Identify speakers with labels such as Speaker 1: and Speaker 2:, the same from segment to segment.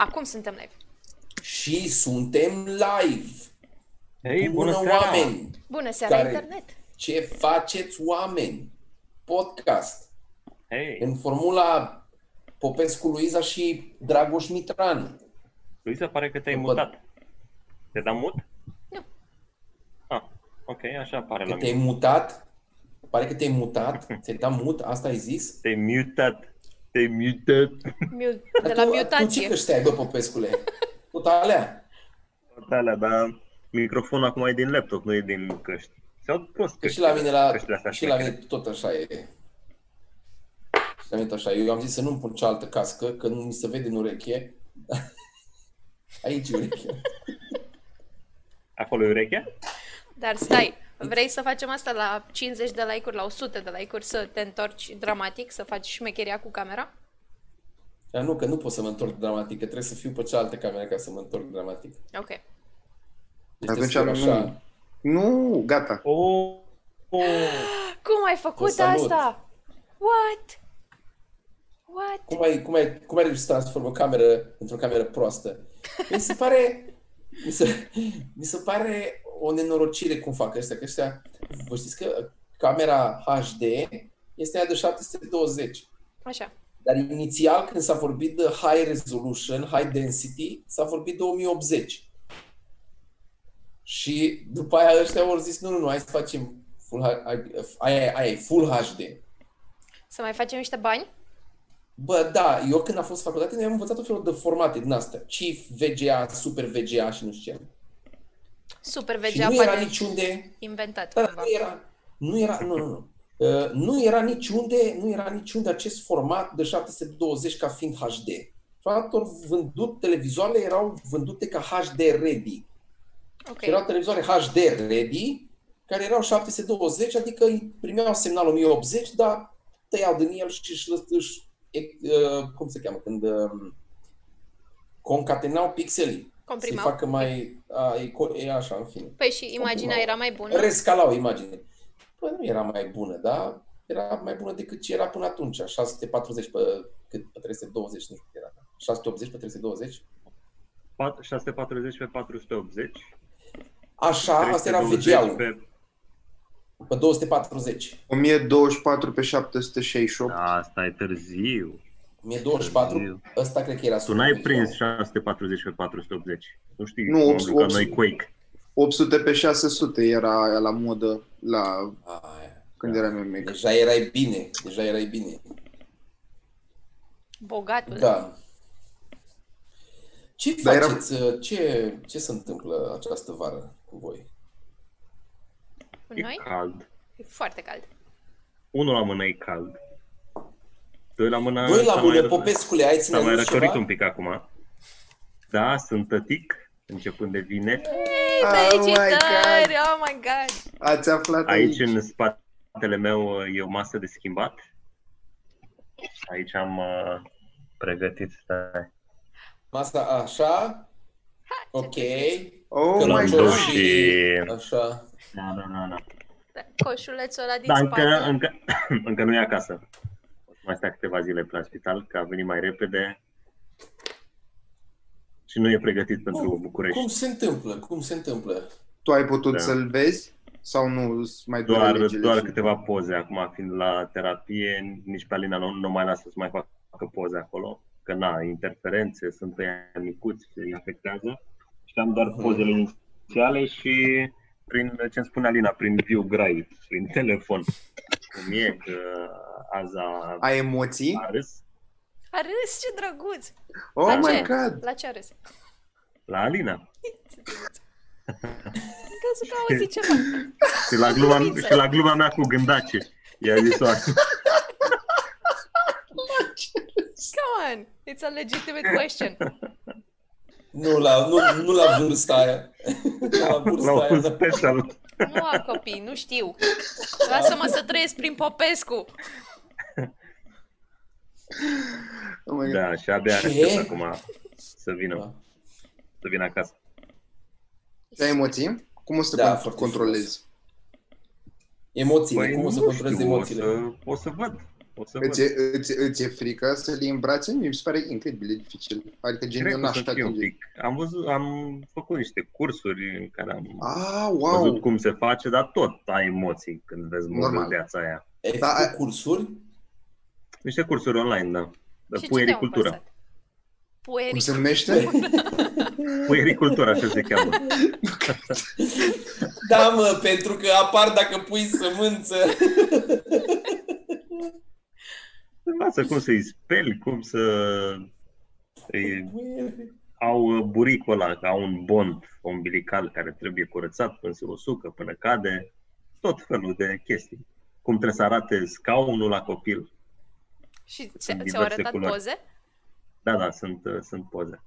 Speaker 1: Acum suntem live.
Speaker 2: Și suntem live.
Speaker 3: Hei,
Speaker 2: Bună,
Speaker 3: bună seara!
Speaker 2: oameni!
Speaker 1: Bună seara,
Speaker 2: Care-
Speaker 1: internet!
Speaker 2: Ce faceți oameni? Podcast.
Speaker 3: Hei,
Speaker 2: În formula Popescu Luiza și Dragoș Mitran.
Speaker 3: Luisa, pare că te-ai
Speaker 2: Văd.
Speaker 3: mutat. Te da mut?
Speaker 1: Nu.
Speaker 3: Ah, ok, așa pare
Speaker 2: Că
Speaker 3: la
Speaker 2: te-ai
Speaker 3: mine.
Speaker 2: mutat. Pare că te-ai mutat. Ți-ai dat mut, asta ai zis?
Speaker 3: Te-ai mutat. Te-ai mutat.
Speaker 1: Miu-
Speaker 2: Dar
Speaker 1: De la
Speaker 2: tu, Tu
Speaker 1: mutație.
Speaker 2: ce căști ai, bă, Popescule? Tot alea.
Speaker 3: Toate alea, dar microfonul acum e din laptop, nu e din căști. Se aud prost
Speaker 2: Că și la mine, la,
Speaker 3: căștile astea
Speaker 2: și la mine
Speaker 3: șmechere.
Speaker 2: tot așa e. Și la mine tot așa. Eu am zis să nu-mi pun cealaltă cască, că nu mi se vede în ureche. Aici e ureche.
Speaker 3: Acolo e urechea?
Speaker 1: Dar stai, vrei să facem asta la 50 de like-uri, la 100 de like-uri, să te întorci dramatic, să faci șmecheria cu camera?
Speaker 2: Dar nu, că nu pot să mă întorc dramatic, că trebuie să fiu pe cealaltă cameră ca să mă întorc dramatic.
Speaker 1: Ok.
Speaker 2: Deci
Speaker 4: Atunci
Speaker 2: trebuie să fiu așa.
Speaker 4: nu. Nu, gata.
Speaker 3: Oh, oh.
Speaker 1: Cum ai făcut
Speaker 2: Vă salut.
Speaker 1: asta? What? What?
Speaker 2: Cum ai, cum, ai, cum ai reușit să transformi o cameră într-o cameră proastă? Mi se pare, mi se, mi se pare o nenorocire cum fac ăștia, că ăștia, vă știți că camera HD este aia de 720.
Speaker 1: Așa.
Speaker 2: Dar inițial, când s-a vorbit de high resolution, high density, s-a vorbit de 1080. Și după aia ăștia au zis, nu, nu, nu, hai să facem full, H- aia, aia e full HD.
Speaker 1: Să mai facem niște bani?
Speaker 2: Bă, da, eu când am fost în facultate, noi am învățat tot felul de formate din astea. Chief, VGA, Super VGA și nu știu ce.
Speaker 1: Super
Speaker 2: Și
Speaker 1: VGA
Speaker 2: nu era
Speaker 1: poate
Speaker 2: niciunde,
Speaker 1: inventat
Speaker 2: da,
Speaker 1: cumva.
Speaker 2: nu era, nu era, nu, nu, nu. Uh, nu era niciunde, nu era niciunde acest format de 720 ca fiind HD. Factor vândut, televizoarele erau vândute ca HD ready.
Speaker 1: Ok.
Speaker 2: Și erau televizoare HD ready, care erau 720, adică îi primeau semnal 1080, dar tăiau din el și își, își uh, cum se cheamă, când uh, concatenau pixelii.
Speaker 1: Comprimau?
Speaker 2: Să facă mai, a, e, co- e așa, în fine.
Speaker 1: Păi și imaginea era mai bună?
Speaker 2: Rescalau imagine. Păi nu era mai bună, dar era mai bună decât ce era până atunci. 640 pe, cât, pe 320, nu știu cât era. 680 pe 320?
Speaker 3: Pat- 640 pe 480.
Speaker 2: Așa, asta era
Speaker 3: 320
Speaker 2: VGA-ul,
Speaker 3: pe...
Speaker 2: pe 240.
Speaker 4: 1024 pe 768.
Speaker 3: Da, asta e târziu.
Speaker 2: 1024,
Speaker 3: Târziu.
Speaker 2: ăsta cred că era
Speaker 3: Tu n-ai
Speaker 2: super
Speaker 3: prins
Speaker 2: VGA.
Speaker 3: 640 pe 480. Nu știi
Speaker 4: Nu,
Speaker 3: cum am
Speaker 4: 800.
Speaker 3: jucat noi Quake.
Speaker 4: 800 pe 600 era aia la modă la
Speaker 2: Aia.
Speaker 4: când eram eu mic.
Speaker 2: Deja erai bine, deja erai bine.
Speaker 1: Bogatul.
Speaker 2: Da. Ce
Speaker 4: Dar era-
Speaker 2: faceți, ce, ce se întâmplă această vară cu voi?
Speaker 1: Cu
Speaker 3: E
Speaker 1: noi?
Speaker 3: cald.
Speaker 1: E foarte cald.
Speaker 3: Unul la mână e cald. Doi la mână...
Speaker 2: Doi la
Speaker 3: s-a
Speaker 2: mână,
Speaker 3: mai-
Speaker 2: Popescule, ai
Speaker 3: S-a mai
Speaker 2: ținut
Speaker 3: răcorit
Speaker 2: ceva?
Speaker 3: un pic acum. Da, sunt tătic, începând de vineri.
Speaker 1: Hey,
Speaker 4: Oh my
Speaker 1: felicitări!
Speaker 4: God.
Speaker 1: Oh my god!
Speaker 4: Ați aflat
Speaker 3: Aici,
Speaker 4: aici.
Speaker 3: în spatele meu, e o masă de schimbat. Aici am uh, pregătit, stai.
Speaker 2: Masa așa, ok.
Speaker 4: Oh
Speaker 2: Că
Speaker 4: my
Speaker 2: l-am
Speaker 3: Călător
Speaker 4: god.
Speaker 2: dus
Speaker 3: și-
Speaker 2: Așa.
Speaker 3: Da, da, da, da.
Speaker 1: Da, Coșulețul ăla din
Speaker 3: Dar
Speaker 1: spate.
Speaker 3: încă, încă, încă nu e acasă. O să mai stea câteva zile pe la spital, că a venit mai repede. Și nu e pregătit pentru
Speaker 2: Cum,
Speaker 3: București.
Speaker 2: cum se întâmplă? Cum se întâmplă?
Speaker 4: Tu ai putut
Speaker 3: Da.
Speaker 4: să-l vezi? Sau nu îți mai doar,
Speaker 3: Doar,
Speaker 4: legile
Speaker 3: doar
Speaker 4: și-
Speaker 3: câteva poze. Acum, fiind la terapie, nici pe Alina nu, nu mai lasă să mai facă poze acolo. Că na, interferențe, sunt ăia micuți, îi afectează. Și am doar pozele inițiale și prin, ce-mi spune Alina, prin viu grai, prin telefon. Cum e, că azi a,
Speaker 4: Ai emoții?
Speaker 3: a râs
Speaker 1: A râs, ce drăguț!
Speaker 4: Oh
Speaker 1: La
Speaker 4: my
Speaker 1: ce?
Speaker 4: god!
Speaker 1: La ce a râs?
Speaker 3: la Alina.
Speaker 1: În cazul că auzi ceva.
Speaker 3: Și la gluma,
Speaker 1: Glumiță.
Speaker 3: și la gluma mea cu gândace. I-a zis-o
Speaker 1: Come on! It's a legitimate question.
Speaker 2: Nu la, nu, nu la vârsta aia. la vârsta
Speaker 3: la
Speaker 2: aia.
Speaker 3: un
Speaker 2: da.
Speaker 3: special.
Speaker 1: Nu am copii, nu știu. Lasă-mă să trăiesc prin Popescu.
Speaker 4: Oh my god.
Speaker 3: Da, și abia
Speaker 2: Ce?
Speaker 3: aștept acum să vină,
Speaker 2: Da.
Speaker 3: să vină acasă.
Speaker 4: Și ai emoții? Cum o să
Speaker 2: Da,
Speaker 4: da,
Speaker 2: foarte
Speaker 4: controlezi?
Speaker 2: Emoțiile, cum o să
Speaker 3: Păi nu
Speaker 2: controlezi
Speaker 3: știu,
Speaker 2: emoțiile?
Speaker 3: O să, o să văd. O să
Speaker 4: Îți,
Speaker 3: văd.
Speaker 4: e, îți, îți e frică să le îmbrați? Mi se pare incredibil de dificil. Adică gen,
Speaker 3: Cred
Speaker 4: eu
Speaker 3: că o
Speaker 4: n-aș
Speaker 3: să fie un
Speaker 4: atinge.
Speaker 3: pic. Am văzut, am făcut niște cursuri în care am
Speaker 4: Ah,
Speaker 3: văzut
Speaker 4: wow!
Speaker 3: cum se face, dar tot ai emoții când vezi
Speaker 4: Normal.
Speaker 3: viața aia.
Speaker 2: Ai
Speaker 4: Da,
Speaker 2: făcut
Speaker 4: a-
Speaker 2: cursuri?
Speaker 3: Niște cursuri online, da. De
Speaker 1: Și ce te-au
Speaker 3: puericultură.
Speaker 1: învățat?
Speaker 4: Cum
Speaker 1: Pueric.
Speaker 4: se numește?
Speaker 3: Puericultură, așa se cheamă.
Speaker 2: Da, mă, pentru că apar dacă pui sămânță.
Speaker 3: Învață cum să-i speli, cum să îi au uh, buricul ăla, au un bond umbilical care trebuie curățat până se usucă, până cade, tot felul de chestii. Cum trebuie să arate scaunul la copil.
Speaker 1: Și ți-
Speaker 3: Sunt
Speaker 1: ți-au
Speaker 3: diverse
Speaker 1: arătat
Speaker 3: culori.
Speaker 1: poze?
Speaker 3: Da, da, sunt, uh, sunt poze.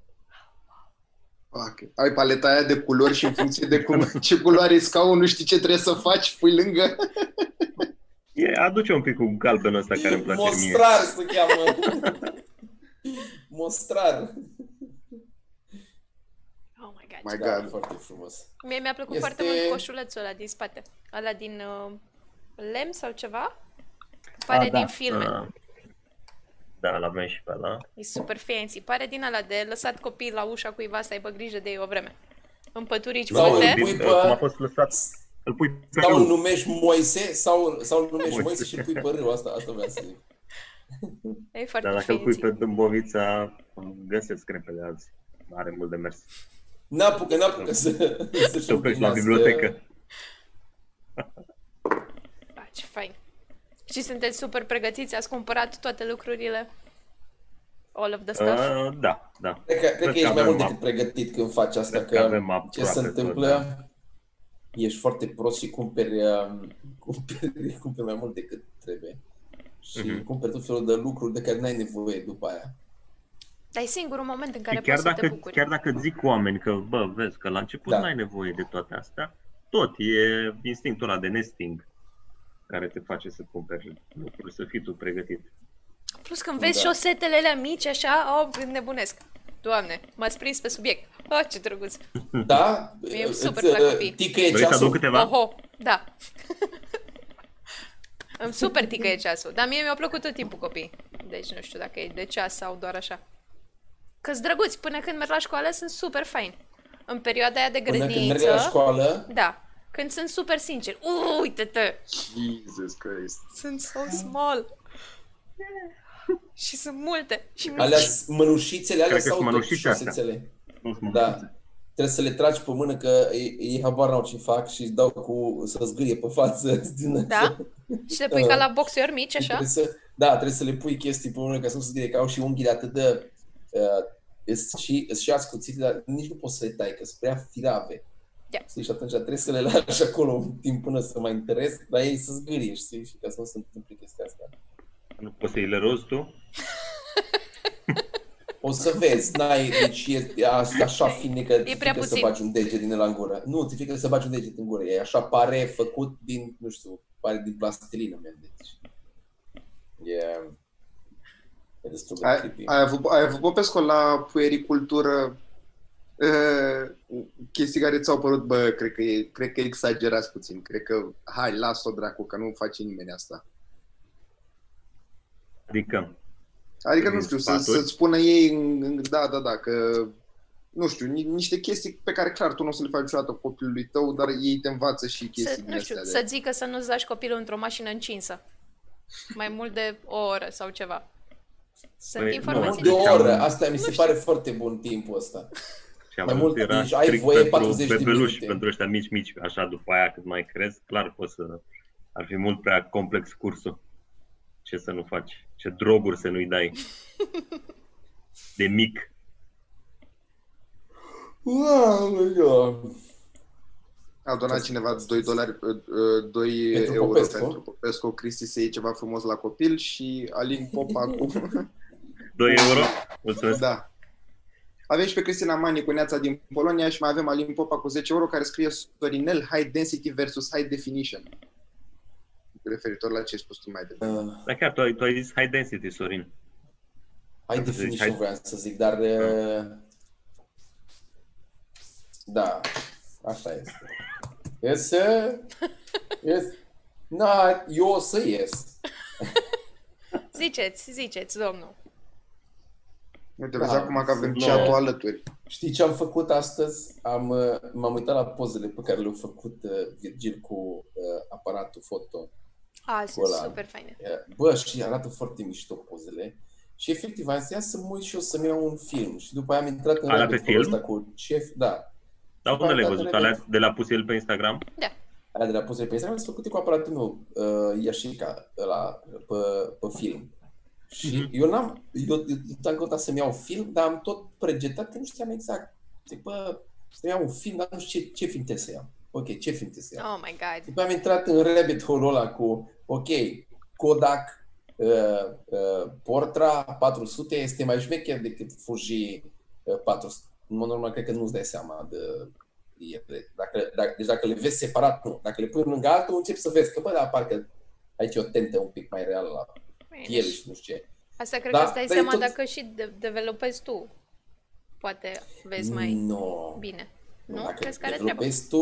Speaker 4: Ok. Ai paleta aia de culori și în funcție de cum, ce culoare e scaunul, știi ce trebuie să faci, pui lângă.
Speaker 3: E, aduce un pic cu galbenul ăsta care îmi place mie.
Speaker 2: Mostrar se cheamă. Mostrar.
Speaker 1: Oh my god.
Speaker 4: My
Speaker 2: Da,
Speaker 4: God.
Speaker 2: foarte frumos.
Speaker 1: Mie mi-a plăcut
Speaker 2: Este-
Speaker 1: foarte mult coșulețul ăla din spate. Ăla din uh, lemn sau ceva? Pare
Speaker 3: Ah, da,
Speaker 1: din filme.
Speaker 3: uh, Da, l-avem și pe ăla.
Speaker 1: E super fancy. Pare din ăla de lăsat copii la ușa cuiva să aibă grijă de ei o vreme. În păturici
Speaker 2: Sau
Speaker 1: multe.
Speaker 2: îl pui
Speaker 3: Din-
Speaker 2: pe-
Speaker 3: Cum a fost lăsat, îl pui pe
Speaker 2: Sau îl
Speaker 3: râu.
Speaker 2: numești Moise, sau, sau îl numești
Speaker 3: Moise.
Speaker 2: Moise și îl pui pe râu. Asta, asta vreau să zic.
Speaker 1: E foarte
Speaker 3: Dar dacă îl pui
Speaker 1: fancy.
Speaker 3: pe Dâmbovița, găsesc repede azi. Are mult de mers.
Speaker 2: N-apucă, n-apucă să, să-și
Speaker 3: Să pleci la
Speaker 2: împlinească-
Speaker 3: bibliotecă.
Speaker 1: Da, ce fain. Și sunteți super pregătiți? Ați cumpărat toate lucrurile? All of the stuff?
Speaker 3: Uh, da, da.
Speaker 2: Cred că, cred că
Speaker 3: că
Speaker 2: ești mai
Speaker 3: avem
Speaker 2: mult
Speaker 3: ap-
Speaker 2: decât pregătit când faci asta,
Speaker 3: Cred că
Speaker 2: că
Speaker 3: avem
Speaker 2: ce
Speaker 3: aproape
Speaker 2: se
Speaker 3: tot,
Speaker 2: întâmplă,
Speaker 3: da.
Speaker 2: Ești foarte prost și cumperi, um, cumperi, cumperi mai mult decât trebuie. Și
Speaker 3: Mhm.
Speaker 2: cumperi tot felul de lucruri de care n-ai nevoie după aia.
Speaker 1: Dar e singurul moment în care
Speaker 3: Și chiar
Speaker 1: poți să te
Speaker 3: dacă,
Speaker 1: bucuri.
Speaker 3: chiar dacă zic oameni că, bă, vezi că la început
Speaker 2: Da.
Speaker 3: n-ai nevoie de toate astea, tot e instinctul ăla de nesting care te face să cumperi lucruri, să fii tu pregătit.
Speaker 1: Plus când vezi
Speaker 2: Da.
Speaker 1: șosetele alea mici așa, oh, nebunesc. Doamne, m-ați prins pe subiect. Oh, ce drăguț.
Speaker 2: Da?
Speaker 1: Mie îmi
Speaker 2: Îți,
Speaker 1: super plac
Speaker 2: uh,
Speaker 1: copiii.
Speaker 2: Ticăie
Speaker 3: Vrei să
Speaker 2: ceasul?
Speaker 3: aduc câteva?
Speaker 1: Oho, da. Îmi super ticăie ceasul, dar mie mi-au plăcut tot timpul copii. Deci nu știu dacă e de ceas sau doar așa. Că-s drăguți, până când merg la școală sunt super fain. În perioada aia de
Speaker 2: Până când mergi
Speaker 1: grădiniță,
Speaker 2: la școală,
Speaker 1: da, când sunt super sincer. Uite-te,
Speaker 4: Jesus Christ.
Speaker 1: sunt so small. Și sunt multe. Și mici.
Speaker 2: alea mănușițele alea
Speaker 3: Cred că
Speaker 2: sau
Speaker 3: sunt
Speaker 2: tot
Speaker 3: mănușițe astea.
Speaker 2: șosețele?
Speaker 3: Nu sunt
Speaker 2: Da.
Speaker 3: mănușițe.
Speaker 2: Trebuie să le tragi pe mână că ei, ei habar n-au ce fac și îți dau cu să zgârie pe față. Din
Speaker 1: Da? Și le pui ca la boxeri mici, așa?
Speaker 2: Trebuie să, da, trebuie să le pui chestii pe mână ca să nu se zgârie, că au și unghiile atât de... Uh, îs și, îs și ascuțite, dar nici nu poți să le tai, că sunt prea firave.
Speaker 1: Da.
Speaker 2: Știi? Și atunci trebuie să le lași acolo un timp până să mai întăresc, dar ei să zgârie, știi? Și ca să nu se întâmple chestia asta.
Speaker 3: Nu poți să-i le rozi tu?
Speaker 2: O să vezi, n-ai, deci e, e a- așa fine că ți
Speaker 1: prea
Speaker 2: frică să
Speaker 1: puțin.
Speaker 2: bagi un deget din ăla în gură. Nu, ți frică să bagi un deget în gură. E așa pare făcut din, nu știu, pare din plastilină, man. Deci, e, e destul de
Speaker 4: Ai,
Speaker 2: creepy.
Speaker 4: ai, avut, ai avut Popescu la puericultură uh, chestii care ți-au părut, bă, cred că, e, cred că exagerați puțin. Cred că, hai, las-o dracu, că nu face nimeni asta.
Speaker 3: Adică,
Speaker 4: Adică,
Speaker 3: Din
Speaker 4: nu știu, să,
Speaker 3: sfaturi?
Speaker 4: să-ți spună ei, în, în, da, da, da, că, nu știu, ni, niște chestii pe care, clar, tu nu o să le faci niciodată copilului tău, dar ei te învață și chestii
Speaker 1: Să,
Speaker 4: din
Speaker 1: nu știu,
Speaker 4: astea.
Speaker 1: să zică să nu-ți lași copilul într-o mașină încinsă. Mai mult de o oră sau ceva. Sunt
Speaker 3: Păi,
Speaker 1: informații.
Speaker 2: De o
Speaker 3: Deci am-
Speaker 2: oră, asta mi se
Speaker 1: Nu știu.
Speaker 2: pare foarte bun timpul ăsta.
Speaker 3: și am
Speaker 2: Mai
Speaker 3: văzut,
Speaker 2: mult,
Speaker 3: era
Speaker 2: deci ai
Speaker 3: strict
Speaker 2: voie
Speaker 3: pentru
Speaker 2: 40 de
Speaker 3: bebeluși,
Speaker 2: minute.
Speaker 3: pentru ăștia mici, mici, așa după aia cât mai crezi, clar poți să... Ar fi mult prea complex cursul. Ce să nu faci? Ce droguri să nu-i dai? De mic.
Speaker 2: Aoleu.
Speaker 4: A donat cineva 2 dolari, 2
Speaker 2: Pentru
Speaker 4: euro
Speaker 2: Popescu?
Speaker 4: pentru Popescu, Cristi să iei ceva frumos la copil și Alin Popa cu...
Speaker 3: 2 euro? Mulțumesc.
Speaker 4: da. Avem și pe Cristina Mani cu neața din Polonia și mai avem Alin Popa cu 10 euro care scrie Sorinel High Density versus High Definition. Referitor la ce ai spus tu mai devreme.
Speaker 2: Uh,
Speaker 3: Dar chiar tu, ai- tu ai zis high density, Sorin.
Speaker 2: Hai
Speaker 3: Hai.
Speaker 2: definition vreau să zic, dar... uh, Da, așa este. Ies, uh, ies. Na, eu o să ies.
Speaker 1: Ziceți, ziceți, domnul.
Speaker 4: Uite, vezi
Speaker 2: Da,
Speaker 4: acum că avem
Speaker 3: no.
Speaker 4: chat alături.
Speaker 2: Știi ce am făcut astăzi? Am, uh, m-am uitat la pozele pe care le-a făcut uh, Virgil cu uh, aparatul foto.
Speaker 1: A, sunt
Speaker 2: Ăla.
Speaker 1: super faine.
Speaker 2: Uh, Bă, și arată foarte mișto pozele. Și efectiv am zis, ia să mă uit și eu să-mi iau un film. Și după aia am intrat în
Speaker 3: Alea pe
Speaker 2: rabbit hole
Speaker 3: film?
Speaker 2: ăsta cu chef, da.
Speaker 3: Dar unde le-ai văzut?
Speaker 2: Datele
Speaker 3: Alea de la pus el pe Instagram?
Speaker 1: Da.
Speaker 2: Aia de la pozele pe Instagram sunt făcute cu aparatul meu, uh, Yashica, ăla, pe, pe film. Și
Speaker 3: Mhm.
Speaker 2: eu n-am, eu, eu am căutat să-mi iau film, dar am tot pregetat că nu știam exact. Zic, bă, să iau un film, dar nu știu ce, ce film trebuie să iau. Ok, ce film trebuie să iau?
Speaker 1: Oh my god.
Speaker 2: După am intrat în rabbit hole ăla cu, ok, Kodak uh, uh, Portra 400 este mai șmecher decât Fuji uh, 400. În mod normal, cred că nu-ți dai seama de ele. Dacă, dacă, deci dacă le vezi separat, nu. Dacă le pui unul lângă altul, începi să vezi că, bă, da, parcă aici e o tentă un pic mai reală la piele și nu știu ce.
Speaker 1: Asta cred
Speaker 2: Da,
Speaker 1: că îți dai
Speaker 2: dar e
Speaker 1: seama
Speaker 2: tot-
Speaker 1: dacă și de- developezi tu. Poate vezi mai
Speaker 2: No.
Speaker 1: bine. Nu?
Speaker 2: Dacă
Speaker 1: Crezi că are treabă?
Speaker 2: developezi tu,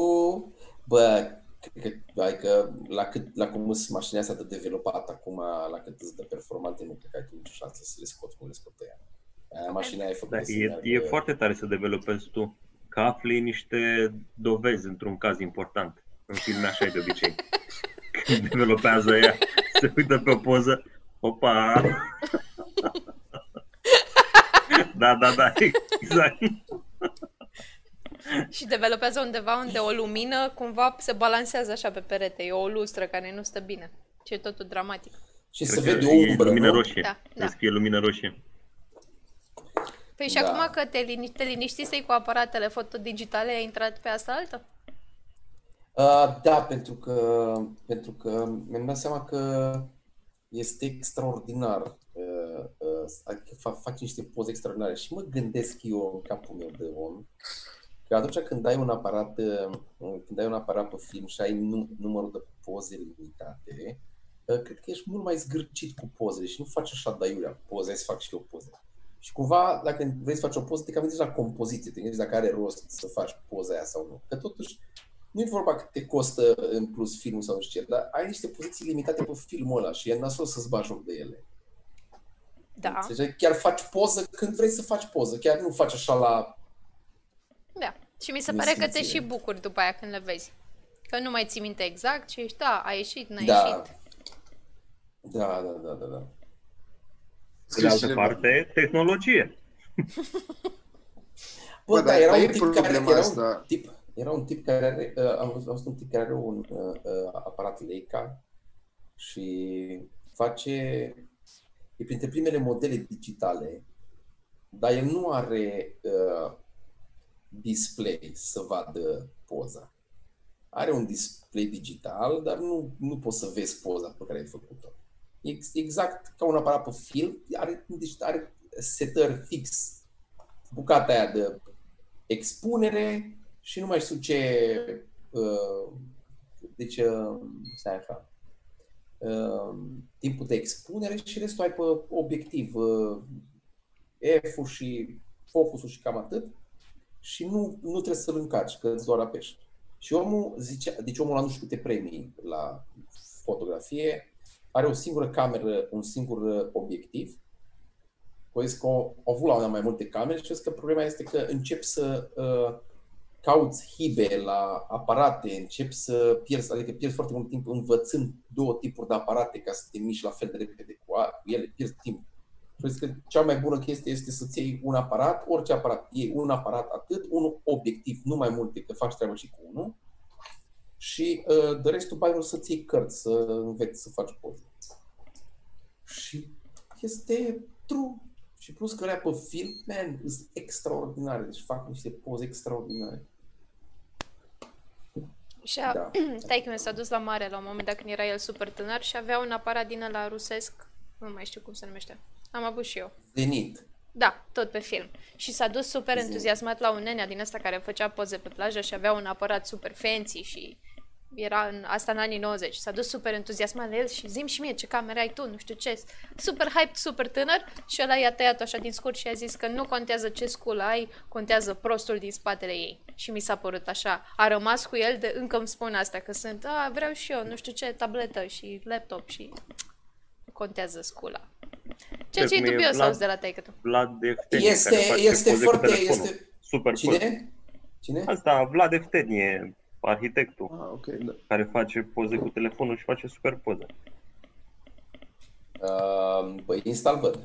Speaker 2: bă, cred că, adică la, cât, la cum sunt mașinile astea de developat acum, la cât sunt de performante, nu cred că ai tu nicio șansă să le scoți cum le scot ea. Aia mașina e făcută
Speaker 3: Da,
Speaker 2: să
Speaker 3: e,
Speaker 2: meargă-
Speaker 3: e foarte tare să developezi tu, că afli niște dovezi într-un caz important. În filme așa e de obicei. Când developează ea, se uită pe o poză, opa! Da, da, da, exact.
Speaker 1: Și developează undeva unde o lumină cumva se balansează așa pe perete. E o lustră care nu stă bine. Și e totul dramatic.
Speaker 2: Și
Speaker 3: Cred
Speaker 2: se
Speaker 3: că
Speaker 2: vede o
Speaker 3: e
Speaker 2: umbră,
Speaker 3: lumină
Speaker 2: nu?
Speaker 3: roșie.
Speaker 1: Da,
Speaker 3: Trebuie
Speaker 1: da.
Speaker 3: să fie lumină roșie.
Speaker 1: Păi și
Speaker 2: Da.
Speaker 1: acum că te, lini- te liniștisei cu aparatele fotodigitale, ai intrat pe asta altă?
Speaker 2: Uh, da, pentru că, pentru că mi-am dat seama că este extraordinar. Uh, uh, adică fa- faci niște poze extraordinare și mă gândesc eu în capul meu de om că atunci când ai un aparat, uh, când ai un aparat pe film și ai nu, numărul de poze limitate, uh, cred că ești mult mai zgârcit cu pozele și nu faci așa de aiurea poze, hai să fac și eu poze. Și cumva, dacă vrei să faci o poză, te cam gândești la compoziție, te gândești dacă are rost să faci poza aia sau nu. Că totuși, nu e vorba că te costă în plus filmul sau nu știu ce, dar ai niște poziții limitate pe filmul ăla și e nasol să-ți bagi joc de ele.
Speaker 1: Da.
Speaker 2: Deci chiar faci poză când vrei să faci poză, chiar nu faci așa la...
Speaker 1: Da. Și mi se pare că te
Speaker 2: Nesimțire.
Speaker 1: și bucuri după aia când le vezi. Că nu mai ții minte exact și ești, da, a ieșit, n-a
Speaker 2: Da.
Speaker 1: ieșit.
Speaker 2: Da, da, da, da, da.
Speaker 3: Pe de altă parte, tehnologie.
Speaker 2: Bă,
Speaker 4: Bă,
Speaker 2: da,
Speaker 4: dar-
Speaker 2: era
Speaker 4: dar
Speaker 2: un
Speaker 4: e
Speaker 2: tip care,
Speaker 4: problema
Speaker 2: era
Speaker 4: asta.
Speaker 2: un tip, era un tip care are, uh, am văzut, am văzut un tip care are un uh, uh, aparat Leica și face, e printre primele modele digitale, dar el nu are uh, display să vadă poza. Are un display digital, dar nu, nu poți să vezi poza pe care ai făcut-o. Ex- Exact ca un aparat pe film, are, deci are setări fix. Bucata aia de expunere și nu mai știu ce... Uh, deci, uh, stai așa. Uh, timpul de expunere și restul ai pe obiectiv. Uh, F-ul și focusul și cam atât. Și nu, nu trebuie să-l încarci, că îți doar apeși. Și omul zicea, deci omul ăla nu știu câte premii la fotografie, are o singură cameră, un singur uh, obiectiv. Au zis că au au avut la una mai multe camere și au zis că problema este că încep să uh, cauți hibe la aparate, încep să pierzi, adică pierzi foarte mult timp învățând două tipuri de aparate ca să te miști la fel de repede cu, a, cu ele, pierzi timp. Și au zis că cea mai bună chestie este să-ți iei un aparat, orice aparat, iei un aparat atât, un obiectiv, nu mai multe, că faci treabă și cu unul, și uh, de restul banii să-ți iei cărți, să înveți să faci poze. Și este true. Și plus că alea pe film, man, sunt extraordinare. Deci fac niște poze extraordinare.
Speaker 1: Și a,
Speaker 2: Da.
Speaker 1: taică mi s-a dus la mare la un moment dat când era el super tânăr și avea un aparat din ăla rusesc, nu mai știu cum se numește. Am avut și eu.
Speaker 2: Zenit.
Speaker 1: Da, tot pe film. Și s-a dus super
Speaker 2: Zi.
Speaker 1: entuziasmat la un nenea din ăsta care făcea poze pe plajă și avea un aparat super fancy și era în, asta în anii 90. S-a dus super entuziasmat la el și zim și mie ce cameră ai tu, nu știu ce. Super hype, super tânăr și ăla i-a tăiat așa din scurt și a zis că nu contează ce sculă ai, contează prostul din spatele ei. Și mi s-a părut așa. A rămas cu el de încă îmi spun asta, că sunt, a, vreau și eu, nu știu ce, tabletă și laptop și contează scula. Ceea ce e
Speaker 3: Cum e
Speaker 1: dubios să
Speaker 3: Vlad?
Speaker 1: auzi de la taică tu.
Speaker 3: Vlad Eftenie,
Speaker 2: Este,
Speaker 3: care face
Speaker 2: este
Speaker 3: poze
Speaker 2: foarte,
Speaker 3: cu telefonul.
Speaker 2: este...
Speaker 3: Super poze.
Speaker 2: Cine? Cine?
Speaker 3: Asta, Vlad Eftenie, arhitectul,
Speaker 4: Ah, ok, da.
Speaker 3: care face poze cu telefonul și face super poze.
Speaker 2: Uh, păi Insta văd.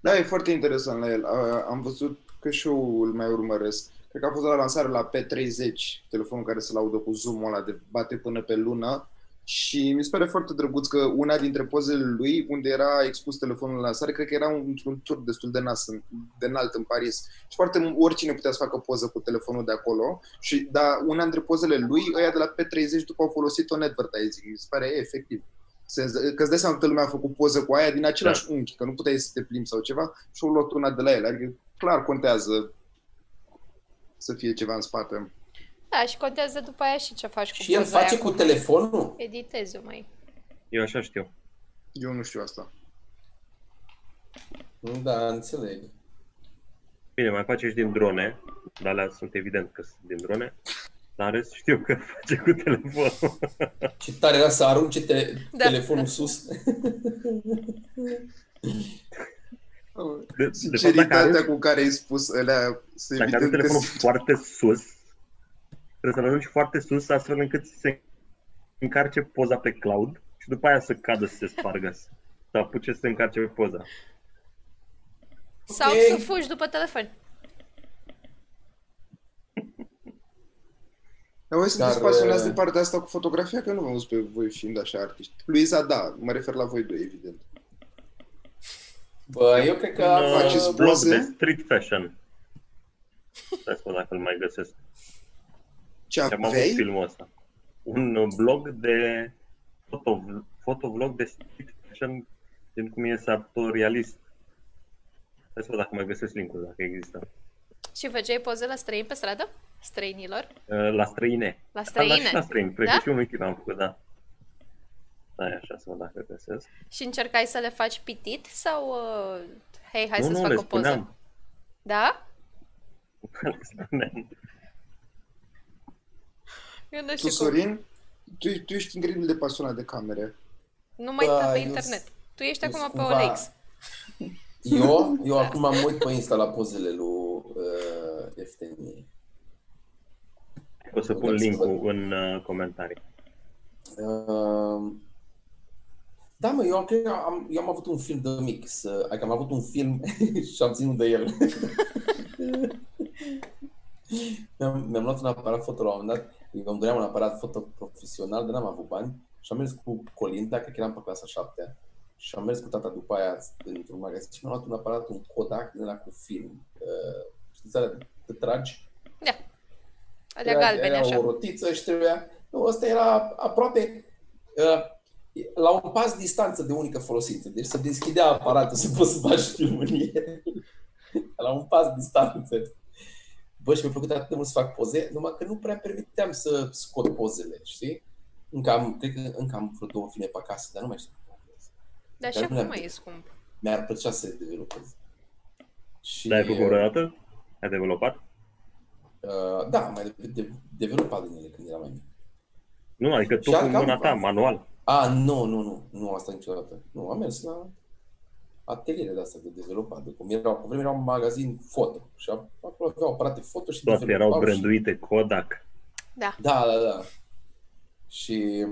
Speaker 4: Da, e foarte interesant la el. Uh, Am văzut că și eu îl mai urmăresc. Cred că a fost la lansare la P30, telefonul care se laudă cu zoom-ul ăla de bate până pe lună. Și mi se pare foarte drăguț că una dintre pozele lui, unde era expus telefonul la lansare, cred că era un, un tur destul de, nas, în- de înalt în Paris. Și foarte mu- oricine putea să facă poză cu telefonul de acolo. Și da, una dintre pozele lui, ăia de la P30 după au folosit-o în advertising. Mi se pare efectiv. Sens, că îți dai seama că toată lumea a făcut poză cu aia din același da. unchi, că nu puteai să te plimbi sau ceva și au luat una de la el. Adică clar contează să fie ceva în spate.
Speaker 1: Da, și contează după aia și ce faci cu
Speaker 2: Și el
Speaker 1: poza aia,
Speaker 2: face cu
Speaker 1: cum
Speaker 2: telefonul?
Speaker 1: Editezi mai.
Speaker 3: Eu așa știu.
Speaker 4: Eu nu știu asta.
Speaker 2: Da, înțeleg.
Speaker 3: Bine, mai face și din drone, dar alea sunt evident că sunt din drone. Dar în rest știu că face cu telefonul.
Speaker 2: Ce tare era să arunce te-
Speaker 1: Da.
Speaker 2: telefonul sus.
Speaker 3: De, de fapt, dacă
Speaker 4: Sinceritatea
Speaker 3: arunci,
Speaker 4: cu care ai spus alea, se
Speaker 3: dacă arunci
Speaker 4: evident că
Speaker 3: telefonul
Speaker 4: sunt-
Speaker 3: foarte sus, trebuie să-l arunci foarte sus astfel încât să se încarce poza pe cloud și după aia să cadă să se spargă. Să apuce să se încarce poza.
Speaker 1: Sau
Speaker 2: Ok.
Speaker 1: să fugi după telefon.
Speaker 4: Dar voi sunteți
Speaker 2: Dar,
Speaker 4: pasionați
Speaker 2: uh,
Speaker 4: de partea asta cu fotografia, că nu v-am văzut pe voi fiind așa artiști. Luiza, da, mă refer la voi doi, evident.
Speaker 2: Bă, eu cred că...
Speaker 3: Un uh,
Speaker 4: faceți
Speaker 3: blog
Speaker 4: poze?
Speaker 3: de street fashion. Stai să văd dacă îl mai găsesc.
Speaker 4: Ce
Speaker 3: Și am avut
Speaker 4: aveai?
Speaker 3: filmul ăsta. Un uh, blog de foto, fotovlog de street fashion, din cum e sartorialist. Hai să văd dacă mai găsesc linkul, dacă există.
Speaker 1: Și făceai poze la străini pe stradă? Străinilor?
Speaker 3: Uh, La străine.
Speaker 1: La
Speaker 3: Asta, dar
Speaker 1: străine?
Speaker 3: și la străini. Cred
Speaker 1: Da?
Speaker 3: că și unul chip am făcut, da. Da, e așa, să văd dacă găsesc.
Speaker 1: Și încercai să le faci pitit sau... Uh, hei, hai
Speaker 3: nu,
Speaker 1: să-ți
Speaker 3: nu,
Speaker 1: fac
Speaker 3: le
Speaker 1: o poză?
Speaker 3: spuneam.
Speaker 1: Da?
Speaker 3: le spuneam.
Speaker 1: Eu nu
Speaker 4: Tu,
Speaker 1: știu cum.
Speaker 4: Sorin, tu, tu ești incredibil de pasionat de camere.
Speaker 1: Nu mai
Speaker 2: Bă,
Speaker 1: stă pe
Speaker 2: eu
Speaker 1: internet.
Speaker 2: s-
Speaker 1: Tu ești
Speaker 2: eu
Speaker 1: acum
Speaker 2: sunt
Speaker 1: pe
Speaker 2: cumva-
Speaker 1: OLX.
Speaker 2: Eu, eu acum mă uit pe Insta la pozele lui uh, Eftenie.
Speaker 3: O să pun linkul în uh, comentarii.
Speaker 2: Uh, da, mă, eu cred că am, eu am avut un film de mic, să, adică am avut un film și am ținut de el. mi-am, mi-am luat un aparat foto la un moment dat, eu îmi doream un aparat foto profesional, dar n-am avut bani și am mers cu Colinda, cred că eram pe clasa 7 și am mers cu tata după aia într-un magazin și mi-am luat un aparat, un Kodak din ăla cu film. Uh, știți alea de, de tragi?
Speaker 1: Da. Alea galbene,
Speaker 2: era
Speaker 1: așa.
Speaker 2: o rotiță și trebuia... Nu, ăsta era aproape uh, la un pas distanță de unică folosință. Deci să deschidea aparatul să poți să faci filmul în el. la un pas distanță. Bă, și mi-a plăcut atât de mult să fac poze, numai că nu prea permiteam să scot pozele, știi? Încă am, cred că încă am vreo două filme pe acasă, dar nu mai știu. cum fac.
Speaker 1: Dar și
Speaker 2: Dar nu
Speaker 1: acum
Speaker 2: le-am-
Speaker 1: e scump.
Speaker 2: Mi-ar plăcea să developez. Și,
Speaker 3: Dar ai făcut vreodată? Ai dezvoltat?
Speaker 2: Uh, da, am mai de- de- dezvoltat din ele când eram mai mic.
Speaker 3: Nu, adică tu
Speaker 2: Și
Speaker 3: cu
Speaker 2: am-
Speaker 3: mâna
Speaker 2: am-
Speaker 3: ta, manual.
Speaker 2: A, nu, nu, nu, nu asta niciodată. Nu, am mers la ateliere de astea de dezvoltat. De cum erau, pe vreme era un magazin foto și acolo aveau aparate foto și
Speaker 3: Toate erau
Speaker 2: dezvoltau și-
Speaker 3: branduite Kodak.
Speaker 1: Da.
Speaker 2: Da, da, da. Și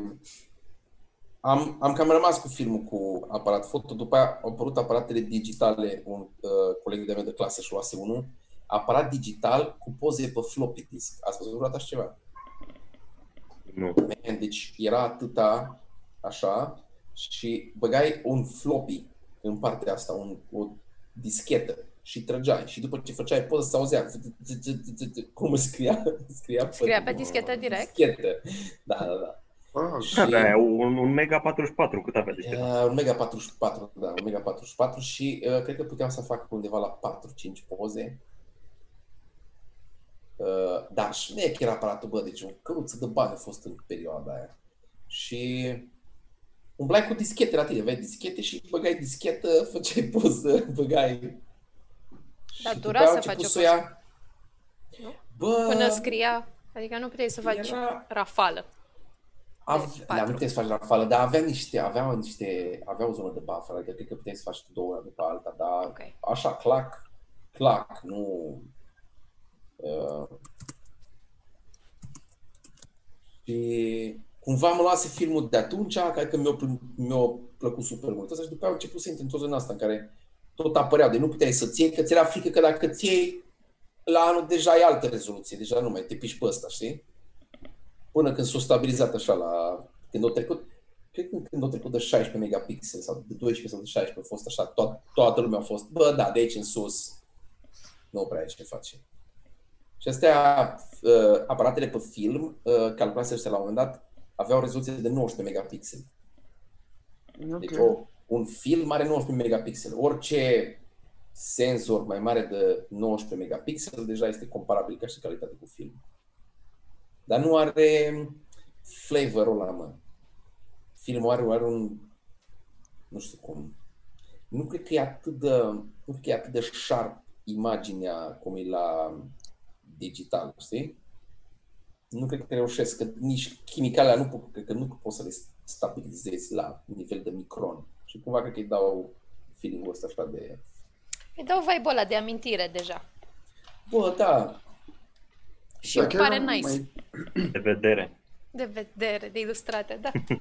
Speaker 2: am, am cam rămas cu filmul cu aparat foto, după aia au apărut aparatele digitale, un uh, coleg de-a meu de clasă și luase unul, aparat digital cu poze pe floppy disk. Ați văzut vreodată așa ceva?
Speaker 3: Nu.
Speaker 2: Man, deci era atâta așa și băgai un floppy în partea asta, un, o dischetă și trăgeai și după ce făceai poză se auzea cum scria, scria,
Speaker 1: Scria pe dischetă direct?
Speaker 2: Dischetă. Da, da, da.
Speaker 4: Ah,
Speaker 2: Și-
Speaker 3: Da, da, un, un Mega 44, cât avea de ce?
Speaker 2: Uh, un Mega 44, da, un Mega 44 și uh, cred că puteam să fac undeva la 4-5 poze. Uh, da, și nu e că era aparatul, bă, deci o căruță de bani a fost în perioada aia. Și umblai cu dischete la tine, aveai dischete și băgai dischetă, făceai poză, băgai...
Speaker 1: Dar
Speaker 2: Și
Speaker 1: dura
Speaker 2: după aia
Speaker 1: să
Speaker 2: au
Speaker 1: faci
Speaker 2: început
Speaker 1: o
Speaker 2: să
Speaker 1: poză.
Speaker 2: ia...
Speaker 1: Nu?
Speaker 2: Bă,
Speaker 1: Până scria, adică nu puteai să faci
Speaker 2: era-
Speaker 1: rafală.
Speaker 2: Ave-
Speaker 1: Deci,
Speaker 2: da,
Speaker 1: patru.
Speaker 2: nu puteai să faci rafală, dar avea niște, avea niște, avea o zonă de buffer, adică cred că puteai să faci două una după alta, dar
Speaker 1: Ok.
Speaker 2: așa, clac, clac, nu... Uh, și cumva mă luase filmul de atunci, cred că mi-a, pl- mi-a plăcut super mult. Asta și după aia a început să intri într-o zonă asta în care tot apăreau, de nu puteai să-ți iei, că ți era frică că dacă ți iei, la anul deja ai altă rezoluție, deja nu mai te piși pe ăsta, știi? Până când s-a stabilizat așa la... Când a trecut, cred că când a trecut de 16 megapixel sau de 12 sau de 16 a fost așa, to- toată lumea a fost, bă, da, de aici în sus, nu prea ai ce face. Și astea, uh, aparatele pe film, uh, calculase ăștia la un moment dat, aveau rezoluție de 19 megapixel. Deci
Speaker 4: Ok.
Speaker 2: o, un film are 19 megapixel. Orice senzor mai mare de 19 megapixel deja este comparabil ca și calitate cu film. Dar nu are flavorul ăla, mă. Filmul are, are un... Nu știu cum. Nu cred că e atât de... Nu cred că e atât de sharp imaginea cum e la digital, știi? Nu cred că reușesc, că nici chimicalele nu pot, cred că nu poți să le stabilizezi la nivel de micron. Și cumva cred că îi dau feeling-ul ăsta așa de...
Speaker 1: Îi dau vibe ăla de amintire deja.
Speaker 2: Bă, da,
Speaker 1: Și
Speaker 4: Da,
Speaker 1: îmi
Speaker 4: chiar
Speaker 1: pare
Speaker 4: eram
Speaker 1: nice.
Speaker 4: mai-
Speaker 3: De vedere.
Speaker 1: De vedere, de ilustrate, da.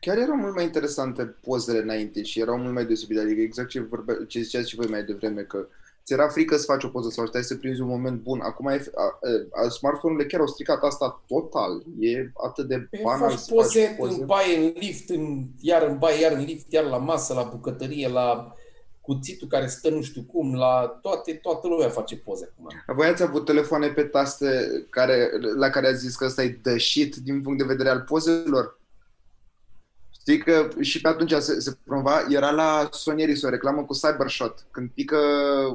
Speaker 4: Chiar erau mult mai interesante pozele înainte și erau mult mai deosebite. Adică exact ce, vorbe, ce ziceați și voi mai devreme, că ți era frică să faci o poză sau stai să prinzi un moment bun. Acum e, a, a, smartphone-urile chiar au stricat asta total. E atât de
Speaker 2: Păi
Speaker 4: banal
Speaker 2: faci
Speaker 4: să
Speaker 2: poze,
Speaker 4: faci poze.
Speaker 2: în baie, în lift, în, iar în baie, iar în lift, iar la masă, la bucătărie, la cuțitul care stă nu știu cum, la toate, toată lumea face poze acum.
Speaker 4: Voi ați avut telefoane pe taste care, la care ați zis că ăsta e the shit din punct de vedere al pozelor? Știi că și pe atunci se, se promova, era la Sony Ericsson o reclamă cu Cybershot. Când pică